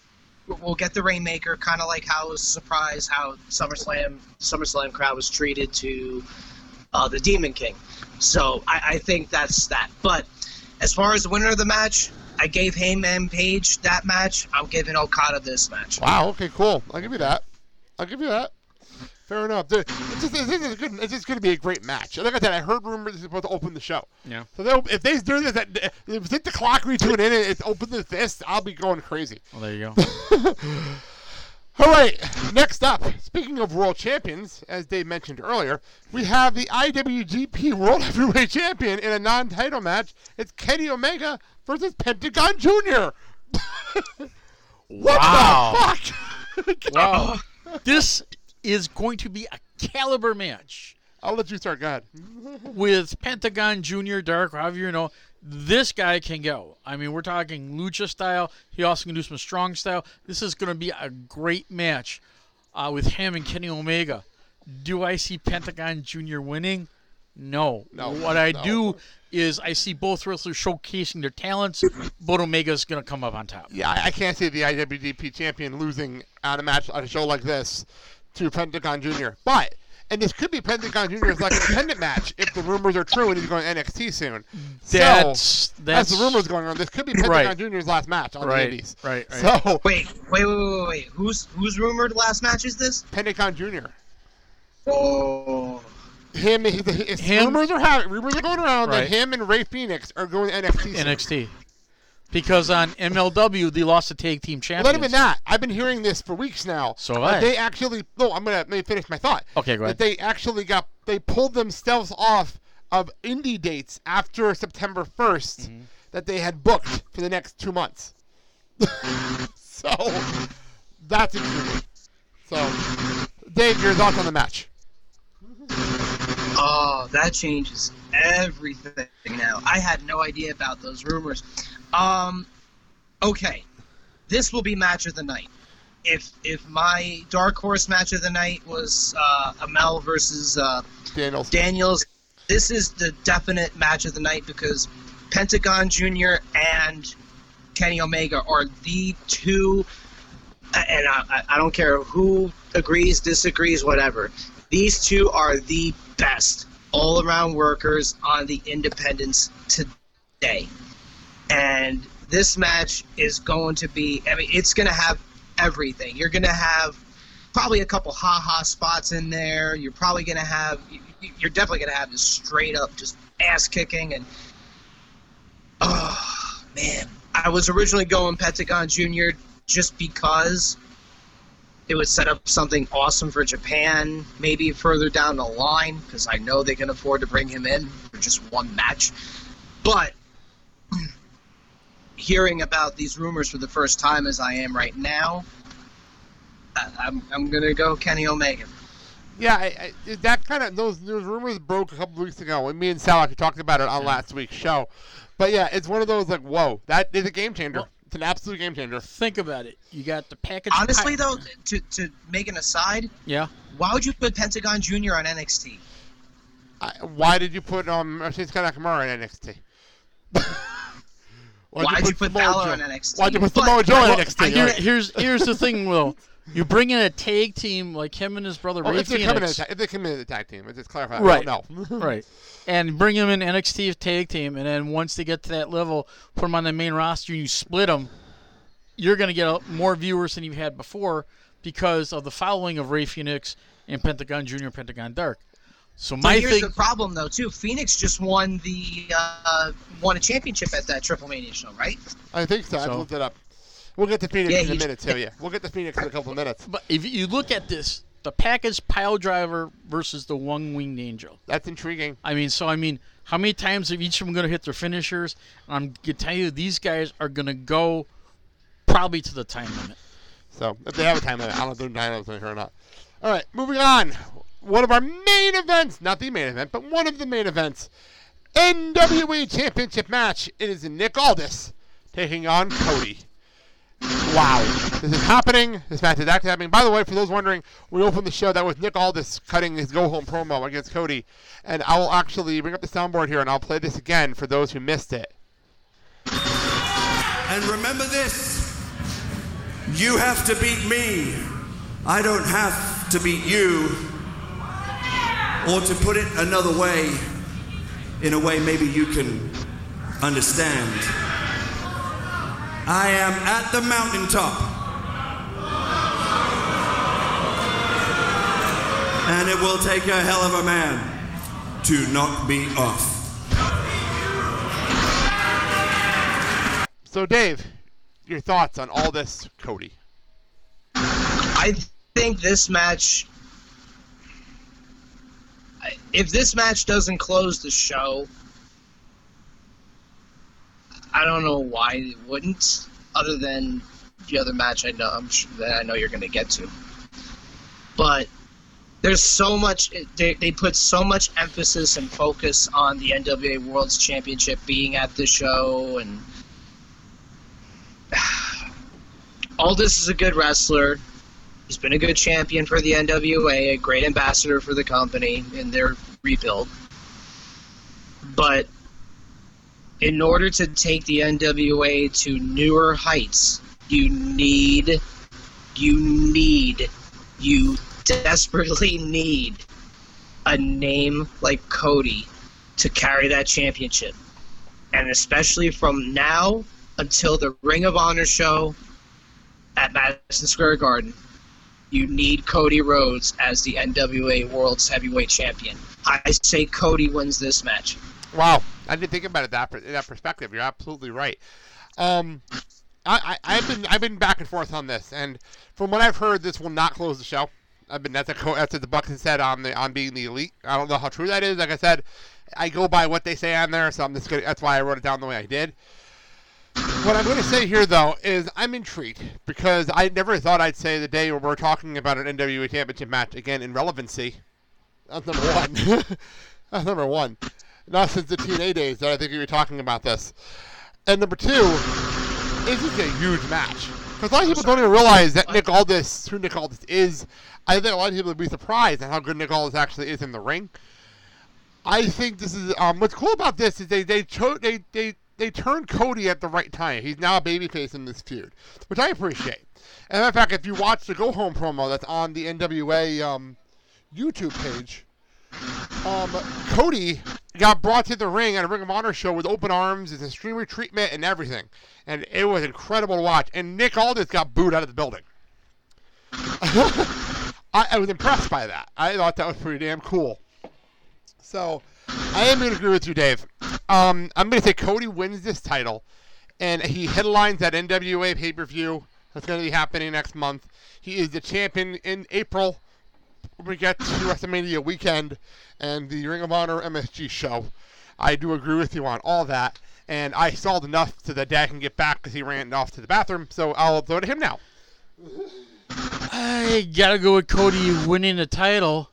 S5: we'll get the Rainmaker, kind of like how it was a surprise how SummerSlam SummerSlam crowd was treated to uh, the Demon King. So I, I think that's that. But as far as the winner of the match, I gave Hangman Page that match. I'm giving Okada this match.
S4: Wow. Okay. Cool. I'll give you that. I'll give you that. Fair enough. The- It's just, it's good, it's just going to be a great match. Like I said, I heard rumors it's supposed to open the show.
S9: Yeah.
S4: So if they do this, at- if it's the clock we tune in and it's open the fist, I'll be going crazy.
S9: Well, there you go.
S4: All right, next up, speaking of world champions, as Dave mentioned earlier, we have the IWGP World Heavyweight Champion in a non-title match. It's Kenny Omega versus Pentagon Jr. what
S9: Wow.
S4: the fuck?
S9: Wow. this is going to be a caliber match.
S4: I'll let you start. God.
S9: With Pentagon Junior, Dark, however you know, this guy can go. I mean, we're talking lucha style. He also can do some strong style. This is going to be a great match uh, with him and Kenny Omega. Do I see Pentagon Junior winning? No.
S4: No,
S9: What I
S4: no.
S9: do is I see both wrestlers showcasing their talents, but Omega's going to come up on top.
S4: Yeah, I, can't see the IWGP champion losing on a match on a show like this to Pentagon Jr. But and this could be Pentagon Jr.'s like independent match if the rumors are true and he's going to NXT soon.
S9: That's-
S4: so,
S9: that's-
S4: as the rumors going on, this could be Pentagon
S9: Right.
S4: Jr.'s last match on
S9: Right,
S4: the Indies.
S9: right, right.
S4: So
S5: Wait, wait, wait, wait, wait. Who's who's rumored last match is this?
S4: Pentagon Jr.
S5: Oh.
S4: Him, his, his
S9: Him-
S4: rumors are having, rumors are going around
S9: Right.
S4: that him and Rey Fenix are going to NXT. soon.
S9: NXT. Because on MLW, they lost the tag team
S4: Well,
S9: champions.
S4: not even that. I've been hearing this for weeks now.
S9: So have I.
S4: They actually. No, I'm gonna let me finish my thought.
S9: Okay, go ahead.
S4: That they actually got. They pulled themselves off of indie dates after September 1st
S9: Mm-hmm.
S4: that they had booked for the next two months. so that's intriguing. So, Dave, your thoughts on the match?
S5: Oh, that changes everything now. I had no idea about those rumors. Um, okay, this will be match of the night. If if my dark horse match of the night was uh, Amell versus uh,
S4: Daniels,
S5: Daniels, this is the definite match of the night because Pentagon Jr. and Kenny Omega are the two, and I, I- I don't care who agrees, disagrees, whatever. These two are the best all around workers on the independents today. And this match is going to be, I mean, it's going to have everything. You're going to have probably a couple ha ha spots in there. You're probably going to have, you're definitely going to have just straight up just ass kicking. And, oh, man. I was originally going Pentagon Jr. just because it would set up something awesome for Japan, maybe further down the line, because I know they can afford to bring him in for just one match. But hearing about these rumors for the first time, as I am right now, I, I'm, I'm going to go Kenny Omega.
S4: Yeah, I, I, that kind of those those rumors broke a couple weeks ago, and me and Sal actually talked about it on last week's show. But yeah, it's one of those like, whoa, that is a game changer. It's an absolute game changer.
S9: Think about it. You got the package.
S5: Honestly, though, to, to make an aside,
S9: Yeah.
S5: why would you put Pentagon Jr. on NXT?
S4: I, why did you put um Shinsuke Nakamura in NXT?
S5: Why'd you put
S4: Samoa
S5: Balor on NXT?
S4: Why'd you put
S5: But-
S4: Samoa Joe in
S9: Well,
S4: NXT?
S9: here- here's here's the thing, Will. You bring in a tag team like him and his brother
S4: Oh,
S9: Rey
S4: if, they're coming in a ta- if they come in as a tag team, let's just clarify.
S9: right.
S4: No.
S9: right. And bring him in NXT tag team, and then once they get to that level, put them on the main roster, and you split them. You're going to get more viewers than you've had before because of the following of Rey Fenix and Pentagon Junior, Pentagon Dark. So
S5: But
S9: my
S5: here's
S9: thing,
S5: the problem, though, too. Fenix just won the uh, won a championship at that Triple Mania show, right?
S4: I think so. I
S9: So-
S4: looked it up. We'll get to Fenix
S5: Yeah,
S4: in a minute too. Yeah, we'll get to Fenix in a couple of minutes.
S9: but if you look at this, the package pile driver versus the one winged angel.
S4: That's intriguing.
S9: I mean, so I mean, how many times are each of them going to hit their finishers? I'm gonna tell you, these guys are going to go probably to the time limit.
S4: So if they have a time limit, I don't know if they're time limit or not. All right, moving on. One of our main events, not the main event, but one of the main events, NWA Championship match. It is Nick Aldis taking on Cody. Wow, this is happening. This match is actually happening. By the way, for those wondering, we opened the show that was Nick Aldis cutting his go home promo against Cody, and I will actually bring up the soundboard here and I'll play this again for those who missed it.
S1: And remember this you have to beat me. I don't have to beat you. Or to put it another way, in a way maybe you can understand. I am at the mountaintop. And it will take a hell of a man to knock me off.
S4: So, Dave, your thoughts on all this, Cody?
S5: I think this match. If this match doesn't close the show, I don't know why it wouldn't. Other than the other match, I know I'm sure that I know you're going to get to. But there's so much. They, they put so much emphasis and focus on the NWA World's Championship being at the show, and Aldis is a good wrestler. He's been a good champion for the NWA, a great ambassador for the company in their rebuild. But in order to take the NWA to newer heights, you need, you need, you desperately need a name like Cody to carry that championship. And especially from now until the Ring of Honor show at Madison Square Garden, you need Cody Rhodes as the NWA World's Heavyweight Champion. I say Cody wins this match.
S4: Wow, I didn't think about it that that perspective. You're absolutely right. Um, I, I, have been I've been back and forth on this, and from what I've heard, this will not close the show. I've been that's, a, that's what the Bucks said on the on being the elite. I don't know how true that is. Like I said, I go by what they say on there, so I'm just gonna, that's why I wrote it down the way I did. What I'm going to say here, though, is I'm intrigued because I never thought I'd say the day where we're talking about an NWA Championship match again in relevancy. That's number one. That's number one. Not since the TNA days that I think we were talking about this. And number two, this is a huge match. Because a lot of people don't even realize that Nick Aldis, who Nick Aldis is, I think a lot of people would be surprised at how good Nick Aldis actually is in the ring. I think this is um, what's cool about this is they they they they they turned Cody at the right time. He's now a babyface in this feud, which I appreciate. And in fact, if you watch the Go Home promo that's on the NWA um, YouTube page, um, Cody got brought to the ring at a Ring of Honor show with open arms, his extreme treatment, and everything. And it was incredible to watch. And Nick Aldis got booed out of the building. I, I was impressed by that. I thought that was pretty damn cool. So, I am going to agree with you, Dave. Um, I'm going to say Cody wins this title, and he headlines that NWA pay per view that's going to be happening next month. He is the champion in April. We get to WrestleMania weekend and the Ring of Honor MSG show. I do agree with you on all that, and I stalled enough so that Dad can get back because he ran off to the bathroom. So I'll throw it to him now.
S9: I gotta go with Cody winning the title,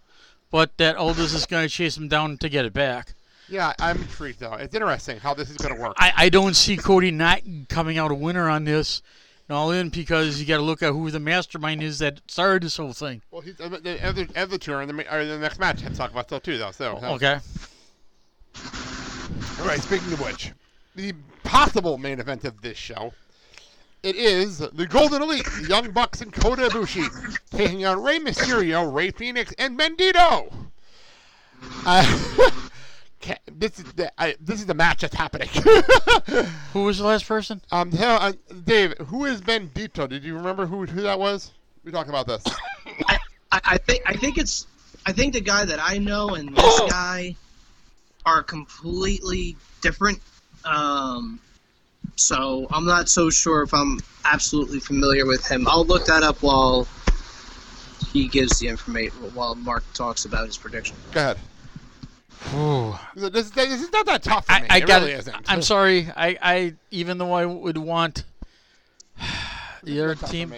S9: but that Aldis is gonna chase him down to get it back.
S4: Yeah, I'm intrigued though. It's interesting how this is going to work.
S9: I, I don't see Cody not coming out a winner on this, and all in because you got to look at who the mastermind is that started this whole thing.
S4: Well, he's uh, the other other tour in the, or the next match. Let's talk about that too, though. So
S9: Okay.
S4: All right. Speaking of which, the possible main event of this show, it is the Golden Elite, the Young Bucks and Kota Ibushi, taking on Rey Mysterio, Rey Fenix, and Bandito. Uh, ca- this is the I, this is the match that's happening.
S9: Who was the last person?
S4: Um, hell, uh, Dave, who is Bandito? Did you remember who who that was? We talking about this.
S5: I, I think I think it's I think the guy that I know and this guy are completely different. Um, so I'm not so sure if I'm absolutely familiar with him. I'll look that up while he gives the information while Mark talks about his prediction.
S4: Go ahead.
S9: Ooh.
S4: This, this is not that tough for
S9: I,
S4: me.
S9: I
S4: it
S9: got
S4: really
S9: it.
S4: isn't.
S9: I'm sorry. I, I even though I would want the other team,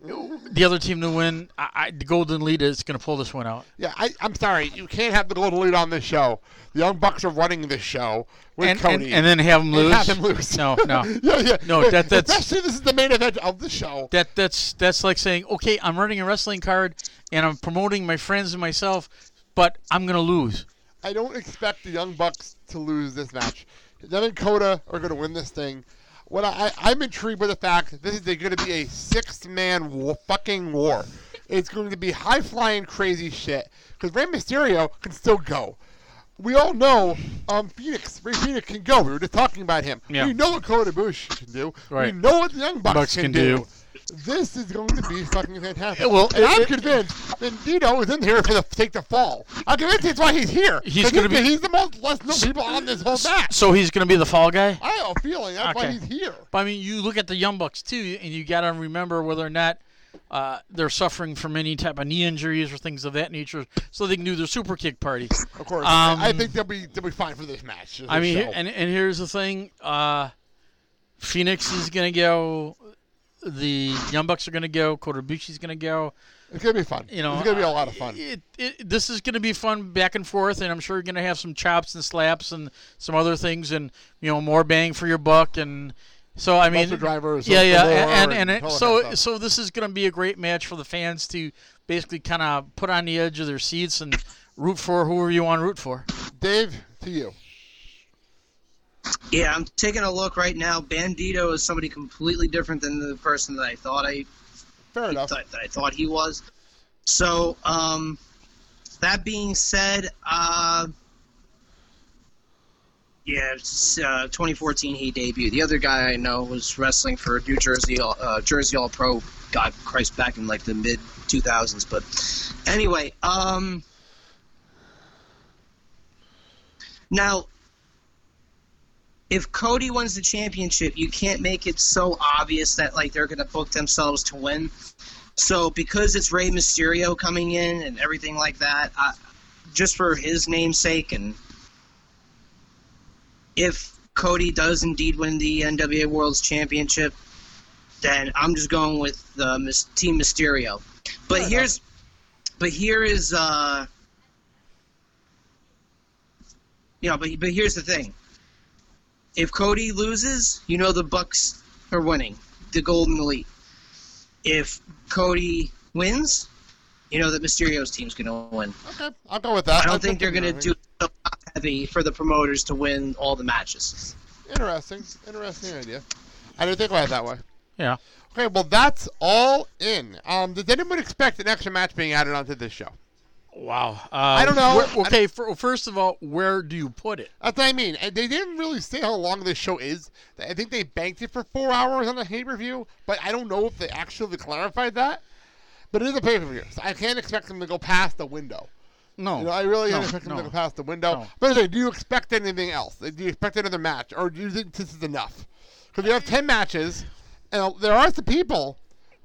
S9: the other team to win, I, I, the Golden Elite is going to pull this one out.
S4: Yeah, I, I'm sorry. You can't have the Golden Elite on this show. The Young Bucks are running this show with
S9: And, and,
S4: Cody.
S9: and then have them lose.
S4: have them lose.
S9: No, no,
S4: yeah, yeah.
S9: no. That that's
S4: Especially this is the main event of the show.
S9: that that's that's like saying, okay, I'm running a wrestling card and I'm promoting my friends and myself, but I'm going to lose.
S4: I don't expect the Young Bucks to lose this match. Them and Kota are going to win this thing. What I, I am intrigued by the fact that this is going to be a six-man war, fucking war. It's going to be high-flying, crazy shit. Because Rey Mysterio can still go. we all know um, Fenix, Rey Fenix can go. We were just talking about him.
S9: Yeah.
S4: We know what Kota Ibushi can do.
S9: Right.
S4: We know what the Young Bucks,
S9: Bucks
S4: can,
S9: can
S4: do.
S9: do.
S4: This is going to be fucking fantastic.
S9: Well,
S4: and
S9: it-
S4: I'm
S9: it-
S4: convinced Bandito is in here for the take the fall. I'm convinced that's why he's here.
S9: He's
S4: 'Cause
S9: gonna be-
S4: He's the most less known people on this whole match.
S9: So he's going to be the fall guy.
S4: I have a feeling that's why he's here.
S9: But I mean, you look at the Young Bucks too, and you got to remember whether or not uh, they're suffering from any type of knee injuries or things of that nature, so they can do their super kick party.
S4: Of course,
S9: Um,
S4: I think they'll be they'll be fine for this match.
S9: I mean,
S4: show.
S9: and and here's the thing: uh, Fenix is gonna go. The Young Bucks are gonna go. Kota Ibushi's gonna go.
S4: It's gonna be fun.
S9: You know,
S4: it's gonna be a lot of fun.
S9: It, it, this is gonna be fun back and forth, and I'm sure you're gonna have some chops and slaps and some other things, and you know more bang for your buck, and so I mean,
S4: drivers,
S9: yeah, yeah, and and,
S4: and
S9: it, so
S4: kind of stuff.
S9: so this is gonna be a great match for the fans to basically kind of put on the edge of their seats and root for whoever you want to root for.
S4: Dave, to you.
S5: Yeah, I'm taking a look right now. Bandito is somebody completely different than the person that I thought I
S4: Fair enough.
S5: that, I thought he was. So, um, that being said, uh, yeah, it's, uh, 2014 he debuted. The other guy I know was wrestling for New Jersey, uh, Jersey All Pro. God Christ, back in like the mid 2000s. But anyway, um, now if Cody wins the championship, you can't make it so obvious that like they're gonna book themselves to win. So because it's Rey Mysterio coming in and everything like that, I, just for his namesake, and if Cody does indeed win the NWA World's Championship, then I'm just going with the Mys- Team Mysterio. But
S4: Fair
S5: here's, but here is, uh, you know, but but here's the thing. If Cody loses, you know the Bucks are winning, the Golden Elite. If Cody wins, you know that Mysterio's team's going to win.
S4: Okay, I'll go with that.
S5: I don't
S4: I'll
S5: think they're going to do so heavy for the promoters to win all the matches.
S4: Interesting. Interesting idea. I didn't think about it that way.
S9: Yeah.
S4: Okay, well that's all in. Um, did anyone expect an extra match being added onto this show?
S9: Wow. Uh,
S4: I don't know.
S9: where- okay, for, first of all, where do you put it?
S4: That's what I mean. And they didn't really say how long this show is. I think they banked it for four hours on the pay per view, but I don't know if they actually clarified that. But it is a pay per view, so I can't expect them to go past the window.
S9: No.
S4: You know, I really
S9: No,
S4: can't expect them to go past the window.
S9: No.
S4: But anyway, do you expect anything else? Do you expect another match, or do you think this is enough? Because you have ten matches, and there are some people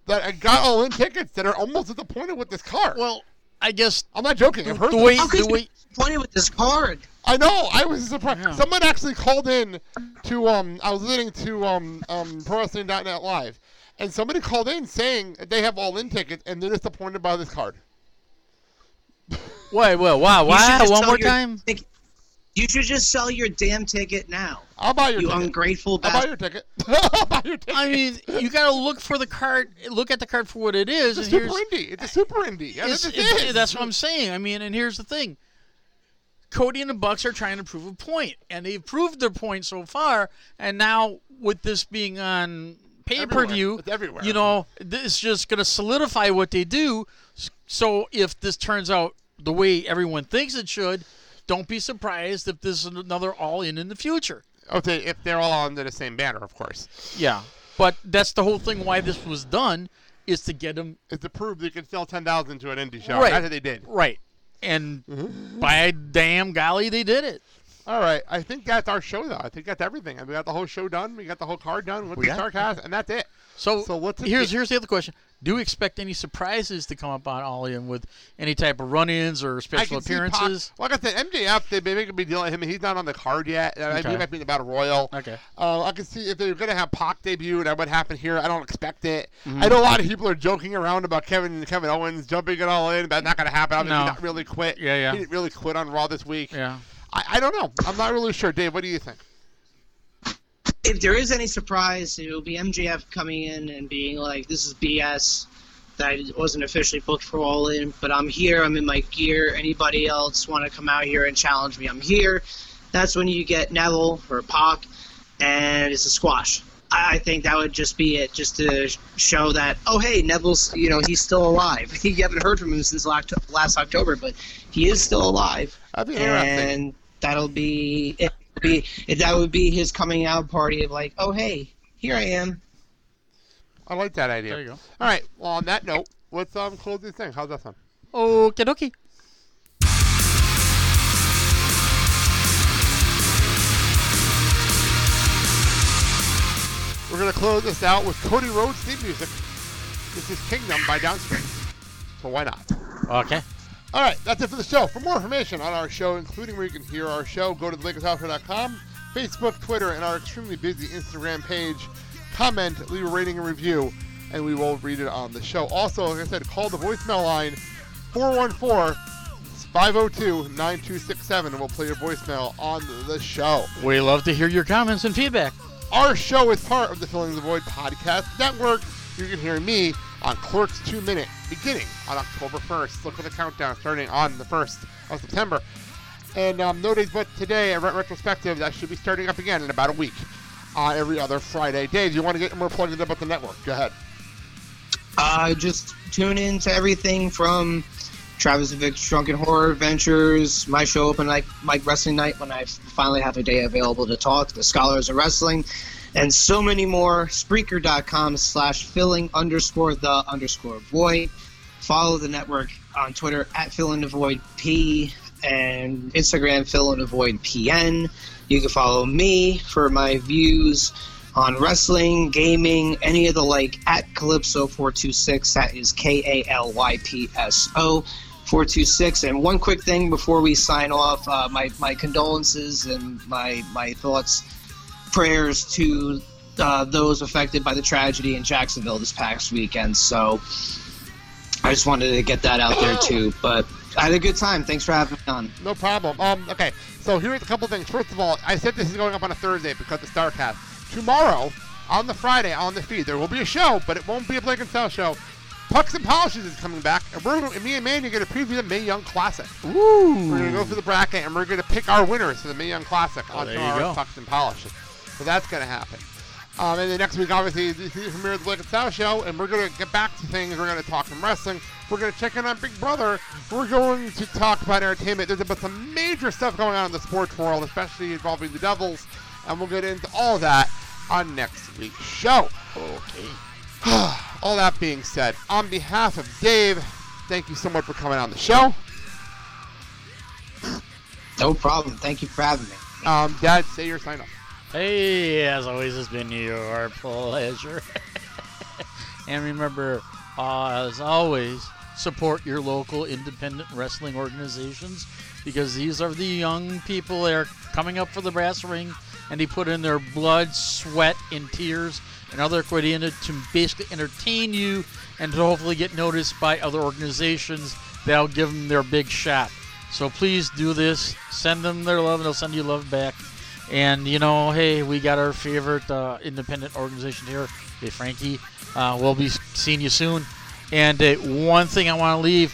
S4: that got all in tickets that are almost disappointed with this card.
S9: Well, I guess
S4: I'm not joking. I've heard
S9: the
S4: this.
S9: way
S5: How could
S9: the
S5: you
S9: way
S5: be disappointed with this card?
S4: I know. I was surprised.
S9: Yeah.
S4: Someone actually called in to um. I was listening to um um ProWrestling.net live, and somebody called in saying that they have all in tickets and they're disappointed by this card.
S9: wait, well, wow,
S5: You
S9: wow, one more
S5: your
S9: time.
S5: ticket- You should just sell your damn ticket now.
S4: I'll buy your
S5: You
S4: ticket.
S5: ungrateful
S4: I'll buy your ticket. I'll buy your ticket.
S9: I mean, you got to look for the card. Look at the card for what it is,
S4: it's a super indie. It's a super indie. Yeah,
S9: it's, it's- that's what I'm saying. I mean, and here's the thing. Cody and the Bucks are trying to prove a point, and they've proved their point so far. And now, with this being on pay per view,
S4: Everywhere.
S9: You know, this is just going to solidify what they do. So if this turns out the way everyone thinks it should, don't be surprised if this is another All In in the future.
S4: Okay, if they're all under the same banner, of course.
S9: Yeah, but that's the whole thing. Why this was done is to get them
S4: It's to prove they can sell ten thousand to an indie show.
S9: Right.
S4: That's what they did.
S9: right, and mm-hmm. by damn golly, they did it.
S4: All right, I think that's our show, though. I think that's everything. We got the whole show done. We got the whole card done with
S9: We
S4: the
S9: got-
S4: Starrcast, and that's it.
S9: So,
S4: So what's it-
S9: here's here's the other question: Do expect any surprises to come up on All In with any type of run-ins or
S4: I
S9: special
S4: see Pac-
S9: appearances?
S4: like I said, MJF, they may make a big deal him. He's not on the card yet. Uh,
S9: Okay.
S4: He might be in the Battle Royal.
S9: Okay.
S4: Uh, I can see if they're going to have Pac debut, and that would happen here. I don't expect it.
S9: Mm-hmm.
S4: I know a lot of people are joking around about Kevin Kevin Owens jumping it all in, but not going to happen. Obviously,
S9: No.
S4: not really quit.
S9: Yeah, yeah.
S4: He didn't really quit on Raw this week.
S9: Yeah.
S4: I, I don't know. I'm not really sure. Dave, what do you think?
S5: If there is any surprise, it will be MJF coming in and being like, "This is BS." That I wasn't officially booked for All In, but I'm here. I'm in my gear. Anybody else want to come out here and challenge me? I'm here. That's when you get Neville or Pac, and it's a squash. I think that would just be it, just to show that oh hey Neville's you know he's still alive. you haven't heard from him since last October, but he is still alive.
S4: That'd be.
S5: And that'll be it. Be that would be his coming out party of like, oh hey, here I am.
S4: I like that idea.
S9: There you go.
S4: All right. Well, on that note, let's um close this thing. How's that sound?
S9: Okie dokie.
S4: We're gonna close this out with Cody Rhodes theme music. This is Kingdom by Downstait. So why not?
S9: Okay.
S4: All right, that's it for the show. For more information on our show, including where you can hear our show, go to thelakershouse.com, Facebook, Twitter, and our extremely busy Instagram page. Comment, leave a rating and review, and we will read it on the show. Also, like I said, call the voicemail line 414 502 9267, and we'll play your voicemail on the show.
S9: We love to hear your comments and feedback.
S4: Our show is part of the Filling the Void podcast network. You can hear me on Clerks 2 Minute beginning on October 1st. Look for the countdown starting on the 1st of September. And um, no days but today, a retrospective that should be starting up again in about a week. Uh, every other Friday. Dave, you want to get more plugged in about the network? Go ahead.
S5: Uh, just tune in to everything from Travis and Vic's Drunken Horror Adventures, my show open like Mike Wrestling Night when I finally have a day available to talk, the Scholars of Wrestling, and so many more. Spreaker.com slash filling underscore the underscore void. Follow the network on Twitter at fill in the void P and Instagram fill in the void PN. You can follow me for my views on wrestling, gaming, any of the like at Kalypso426. That is K A L Y P S O 426. And one quick thing before we sign off uh, my, my condolences and my, my thoughts, prayers to uh, those affected by the tragedy in Jacksonville this past weekend. So I just wanted to get that out there too. But I had a good time. Thanks for having me on.
S4: No problem. Um, okay, so here's a couple things. First of all, I said this is going up on a Thursday because the Starrcast. Tomorrow, on the Friday, on the feed, there will be a show, but it won't be a Blake and Sal show. Pucks and Polishes is coming back, and we're gonna, and me and Mandy are going to preview the Mae Young Classic.
S9: Ooh.
S4: We're going to go through the bracket, and we're going to pick our winners for the Mae Young Classic
S9: Oh,
S4: on
S9: there
S4: tomorrow's. Pucks and Polishes. So that's going to happen. Um, and then next week, obviously, the the premiere of the Blake and Sal show, and we're going to get back to things. We're going to talk some wrestling. We're going to check in on Big Brother. We're going to talk about entertainment. There's about some major stuff going on in the sports world, especially involving the Devils, and we'll get into all that on next week's show.
S9: Okay.
S4: all that being said, on behalf of Dave, thank you so much for coming on the show.
S5: No problem. Thank you for having me.
S4: Um, Dad, say your sign off.
S9: Hey, as always, it's been your pleasure. and remember, uh, as always, support your local independent wrestling organizations because these are the young people that are coming up for the brass ring and they put in their blood, sweat, and tears and other it to basically entertain you and to hopefully get noticed by other organizations that'll give them their big shot. So please do this. Send them their love and they'll send you love back. And you know, hey, we got our favorite uh, independent organization here, Hey Frankie. Uh, we'll be seeing you soon. And uh, one thing I want to leave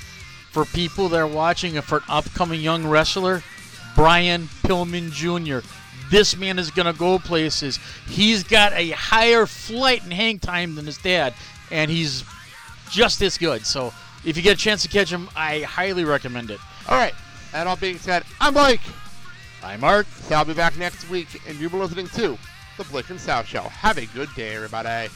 S9: for people that are watching and for an upcoming young wrestler, Brian Pillman Jr. This man is going to go places. He's got a higher flight and hang time than his dad, and he's just as good. So if you get a chance to catch him, I highly recommend it.
S4: All right. That all being said, I'm Blake.
S9: I'm Mark.
S4: I'll be back next week, and you've been listening to The Blake and Sal Show. Have a good day, everybody.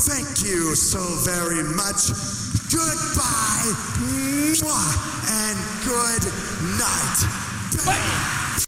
S10: Thank you so very much. Goodbye. Mwah, and good night. Bye.